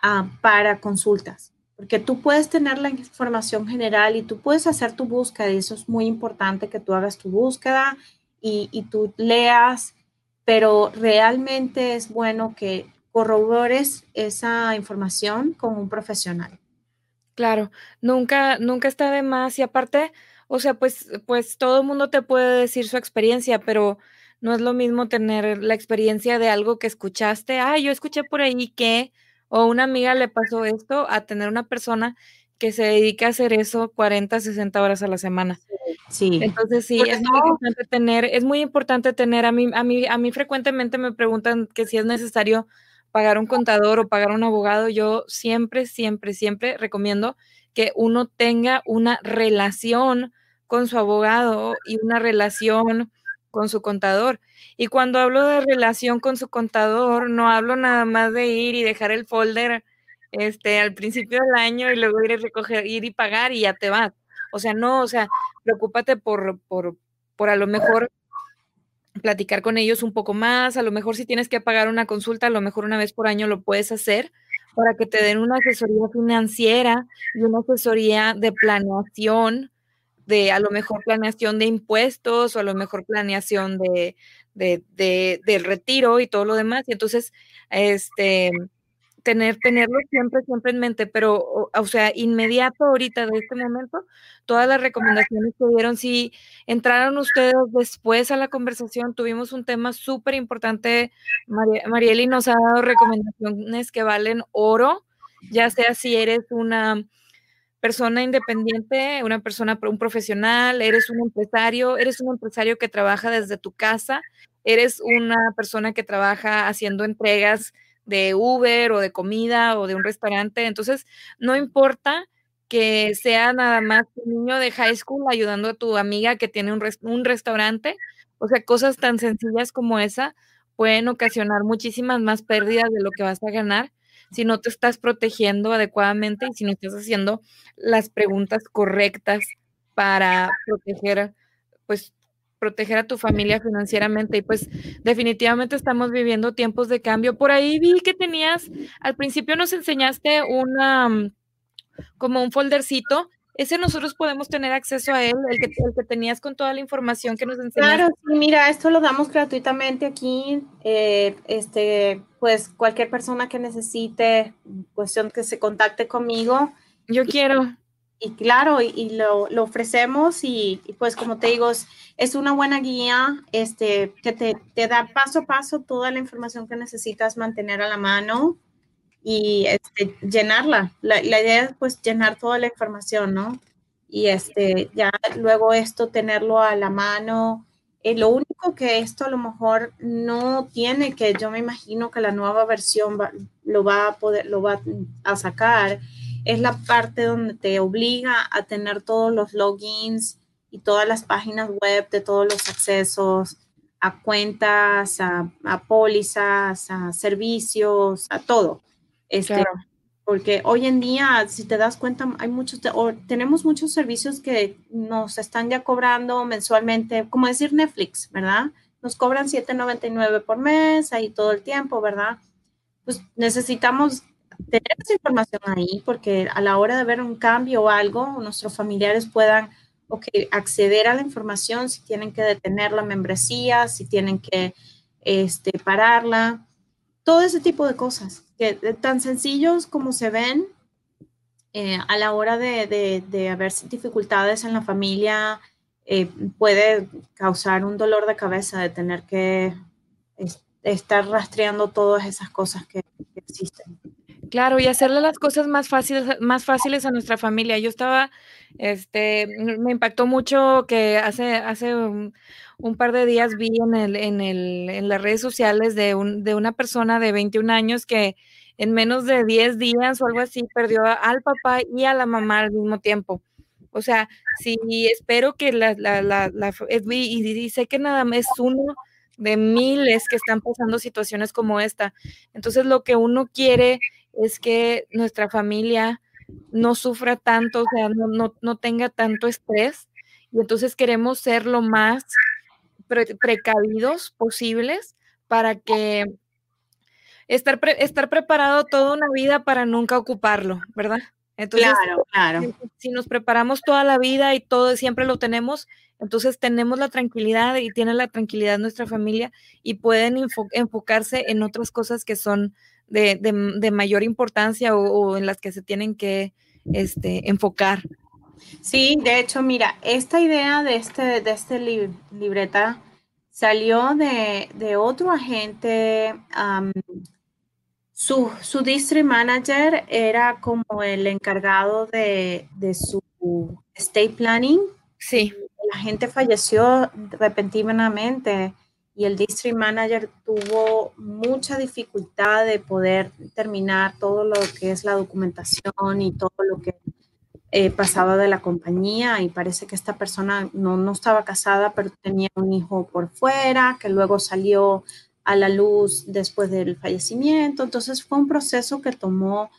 ah, para consultas, porque tú puedes tener la información general y tú puedes hacer tu búsqueda y eso es muy importante que tú hagas tu búsqueda y, y tú leas, pero realmente es bueno que corrobores esa información con un profesional. Claro, nunca, nunca está de más y aparte, o sea, pues, pues todo el mundo te puede decir su experiencia, pero no es lo mismo tener la experiencia de algo que escuchaste, ah, yo escuché por ahí que, o una amiga le pasó esto, a tener una persona que se dedica a hacer eso 40, 60 horas a la semana. Sí. Entonces sí, es muy importante tener, es muy importante tener, a mí, a mí, a mí frecuentemente me preguntan que si es necesario pagar un contador o pagar un abogado, yo siempre, siempre, siempre recomiendo que uno tenga una relación con su abogado y una relación con su contador. Y cuando hablo de relación con su contador, no hablo nada más de ir y dejar el folder este, al principio del año y luego ir y recoger, ir y pagar y ya te vas. O sea, no, o sea, preocúpate por, por, por a lo mejor platicar con ellos un poco más, a lo mejor si tienes que pagar una consulta, a lo mejor una vez por año lo puedes hacer para que te den una asesoría financiera y una asesoría de planeación de a lo mejor planeación de impuestos o a lo mejor planeación de, de, del retiro y todo lo demás. Y entonces, este, tener, tenerlo siempre, siempre en mente, pero, o, sea, inmediato ahorita de este momento, todas las recomendaciones que dieron, si entraron ustedes después a la conversación, tuvimos un tema súper importante, Marieli nos ha dado recomendaciones que valen oro, ya sea si eres una persona independiente, una persona, un profesional, eres un empresario, eres un empresario que trabaja desde tu casa, eres una persona que trabaja haciendo entregas de Uber o de comida o de un restaurante. Entonces, no importa que sea nada más un niño de high school ayudando a tu amiga que tiene un, un restaurante. O sea, cosas tan sencillas como esa pueden ocasionar muchísimas más pérdidas de lo que vas a ganar si no te estás protegiendo adecuadamente y si no estás haciendo las preguntas correctas para proteger, pues, proteger a tu familia financieramente. Y pues definitivamente estamos viviendo tiempos de cambio. Por ahí vi que tenías, al principio nos enseñaste una, como un foldercito ese nosotros podemos tener acceso a él, el que, el que tenías con toda la información que nos enseñaste. Claro, sí, mira, esto lo damos gratuitamente aquí. Eh, este, pues cualquier persona que necesite, cuestión que se contacte conmigo. Yo quiero. Y claro, y, lo, lo, ofrecemos y, pues como te digo, es, una buena guía este, que te, te da paso a paso toda la información que necesitas mantener a la mano y este, llenarla. La, idea es pues llenar toda la información, ¿no? Y este, ya luego esto tenerlo a la mano. Eh, lo único que esto a lo mejor no tiene, que yo me imagino que la nueva versión lo va a poder, lo va a sacar, es la parte donde te obliga a tener todos los logins y todas las páginas web de todos los accesos a cuentas, a, a pólizas, a servicios, a todo. Este, Porque hoy en día, si te das cuenta, hay muchos, tenemos muchos servicios que nos están ya cobrando mensualmente, como decir Netflix, ¿verdad? Nos cobran 7.99 por mes, ahí todo el tiempo, ¿verdad? Pues necesitamos tener esa información ahí porque a la hora de ver un cambio o algo, nuestros familiares puedan acceder a la información, si tienen que detener la membresía, si tienen que este, pararla, todo ese tipo de cosas que tan sencillos como se ven eh, a la hora de, de, haber dificultades en la familia, eh, puede causar un dolor de cabeza de tener que estar rastreando todas esas cosas que, existen. Claro, y hacerle las cosas más fáciles, más fáciles a nuestra familia. Yo estaba, este, me impactó mucho que hace, hace un, un par de días vi en, el, en, el, en las redes sociales de, un, de una persona de 21 años que en menos de 10 días o algo así perdió al papá y a la mamá al mismo tiempo. O sea, sí, espero que la, la, la, y, sé que nada más es uno de miles que están pasando situaciones como esta. Entonces lo que uno quiere es que nuestra familia no sufra tanto, o sea, no, tenga tanto estrés. Y entonces queremos ser lo más precavidos posibles para que estar, estar preparado toda una vida para nunca ocuparlo, ¿verdad? Entonces, claro, claro. Si, nos preparamos toda la vida y todo siempre lo tenemos, entonces tenemos la tranquilidad y tiene la tranquilidad nuestra familia y pueden enfocarse en otras cosas que son de, mayor importancia o, en las que se tienen que este, enfocar. Sí, de hecho, mira, esta idea de este, de este libreta salió de, otro agente. su, su district manager era como el encargado de, de su estate planning. Sí. La gente falleció repentinamente y el district manager tuvo mucha dificultad de poder terminar todo lo que es la documentación y todo lo que eh, pasaba de la compañía y parece que esta persona no, no estaba casada, pero tenía un hijo por fuera, que luego salió a la luz después del fallecimiento. Entonces fue un proceso que tomó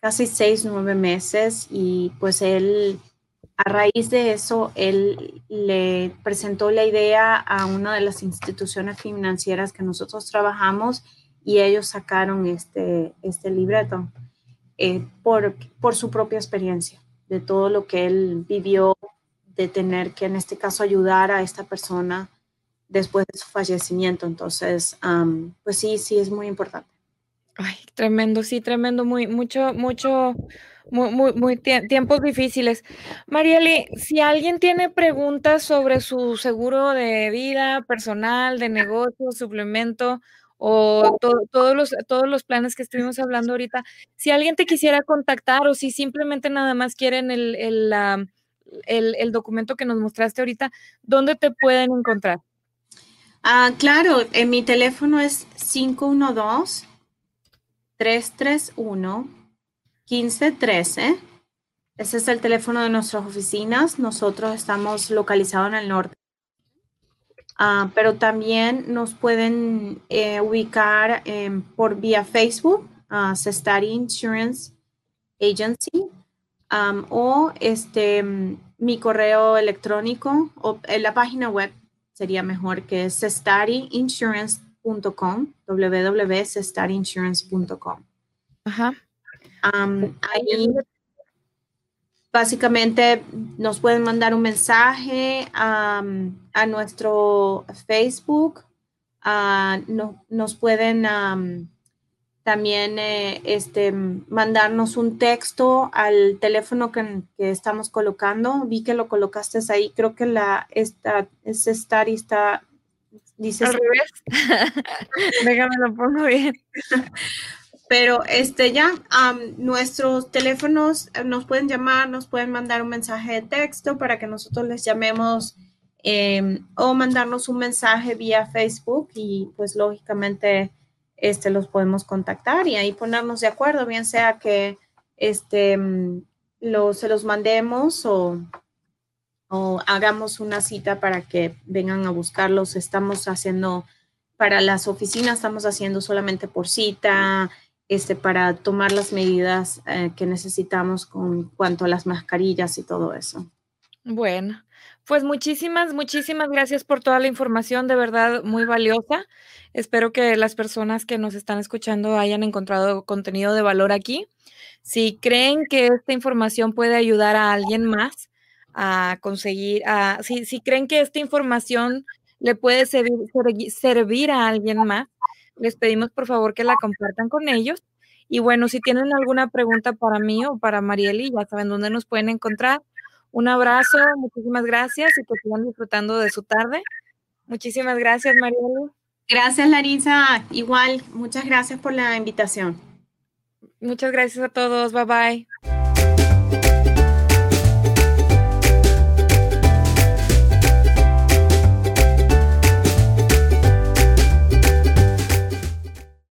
casi seis, nueve meses y pues él a raíz de eso, él le presentó la idea a una de las instituciones financieras que nosotros trabajamos y ellos sacaron este, este libreto eh, por, por su propia experiencia, de todo lo que él vivió, de tener que en este caso ayudar a esta persona después de su fallecimiento. Entonces, pues sí, sí, es muy importante. Ay, tremendo, sí, tremendo, muy, mucho, mucho muy, muy, muy tiempos difíciles. Marieli, si alguien tiene preguntas sobre su seguro de vida personal, de negocio, suplemento o todos, los, todos los planes que estuvimos hablando ahorita, si alguien te quisiera contactar o si simplemente nada más quieren el, el, el, documento que nos mostraste ahorita, ¿dónde te pueden encontrar? Ah, claro, en mi teléfono es 512 331 1513. Ese es el teléfono de nuestras oficinas. Nosotros estamos localizados en el norte. Ah, pero también nos pueden eh, ubicar em, por vía Facebook, uh, Insurance Agency, o este, mi correo electrónico o en la página web sería mejor que es cestariinsurance.com, www.cestarinsurance.com. Ajá ahí básicamente nos pueden mandar un mensaje a nuestro Facebook, nos pueden también eh, este, mandarnos un texto al teléfono que, estamos colocando. Vi que lo colocaste ahí, creo que la esta, ese estar está dice al revés. Déjame lo pongo bien. Pero este ya, nuestros teléfonos eh, nos pueden llamar, nos pueden mandar un mensaje de texto para que nosotros les llamemos em, o mandarnos un mensaje vía Facebook y pues lógicamente este, los podemos contactar y ahí ponernos de acuerdo, bien sea que este, mm, se los mandemos o, o hagamos una cita para que vengan a buscarlos. Estamos haciendo para las oficinas, estamos haciendo solamente por cita este, para tomar las medidas eh, que necesitamos con cuanto a las mascarillas y todo eso. Bueno, pues muchísimas, muchísimas gracias por toda la información, de verdad muy valiosa. Espero que las personas que nos están escuchando hayan encontrado contenido de valor aquí. Si creen que esta información puede ayudar a alguien más a conseguir, a, si, si creen que esta información le puede servir a alguien más, les pedimos por favor que la compartan con ellos. Y bueno, si tienen alguna pregunta para mí o para Marieli, ya saben dónde nos pueden encontrar. Un abrazo, muchísimas gracias y que sigan disfrutando de su tarde. Muchísimas gracias, Marieli. Gracias, Larisa. Igual, muchas gracias por la invitación. Muchas gracias a todos. Bye bye.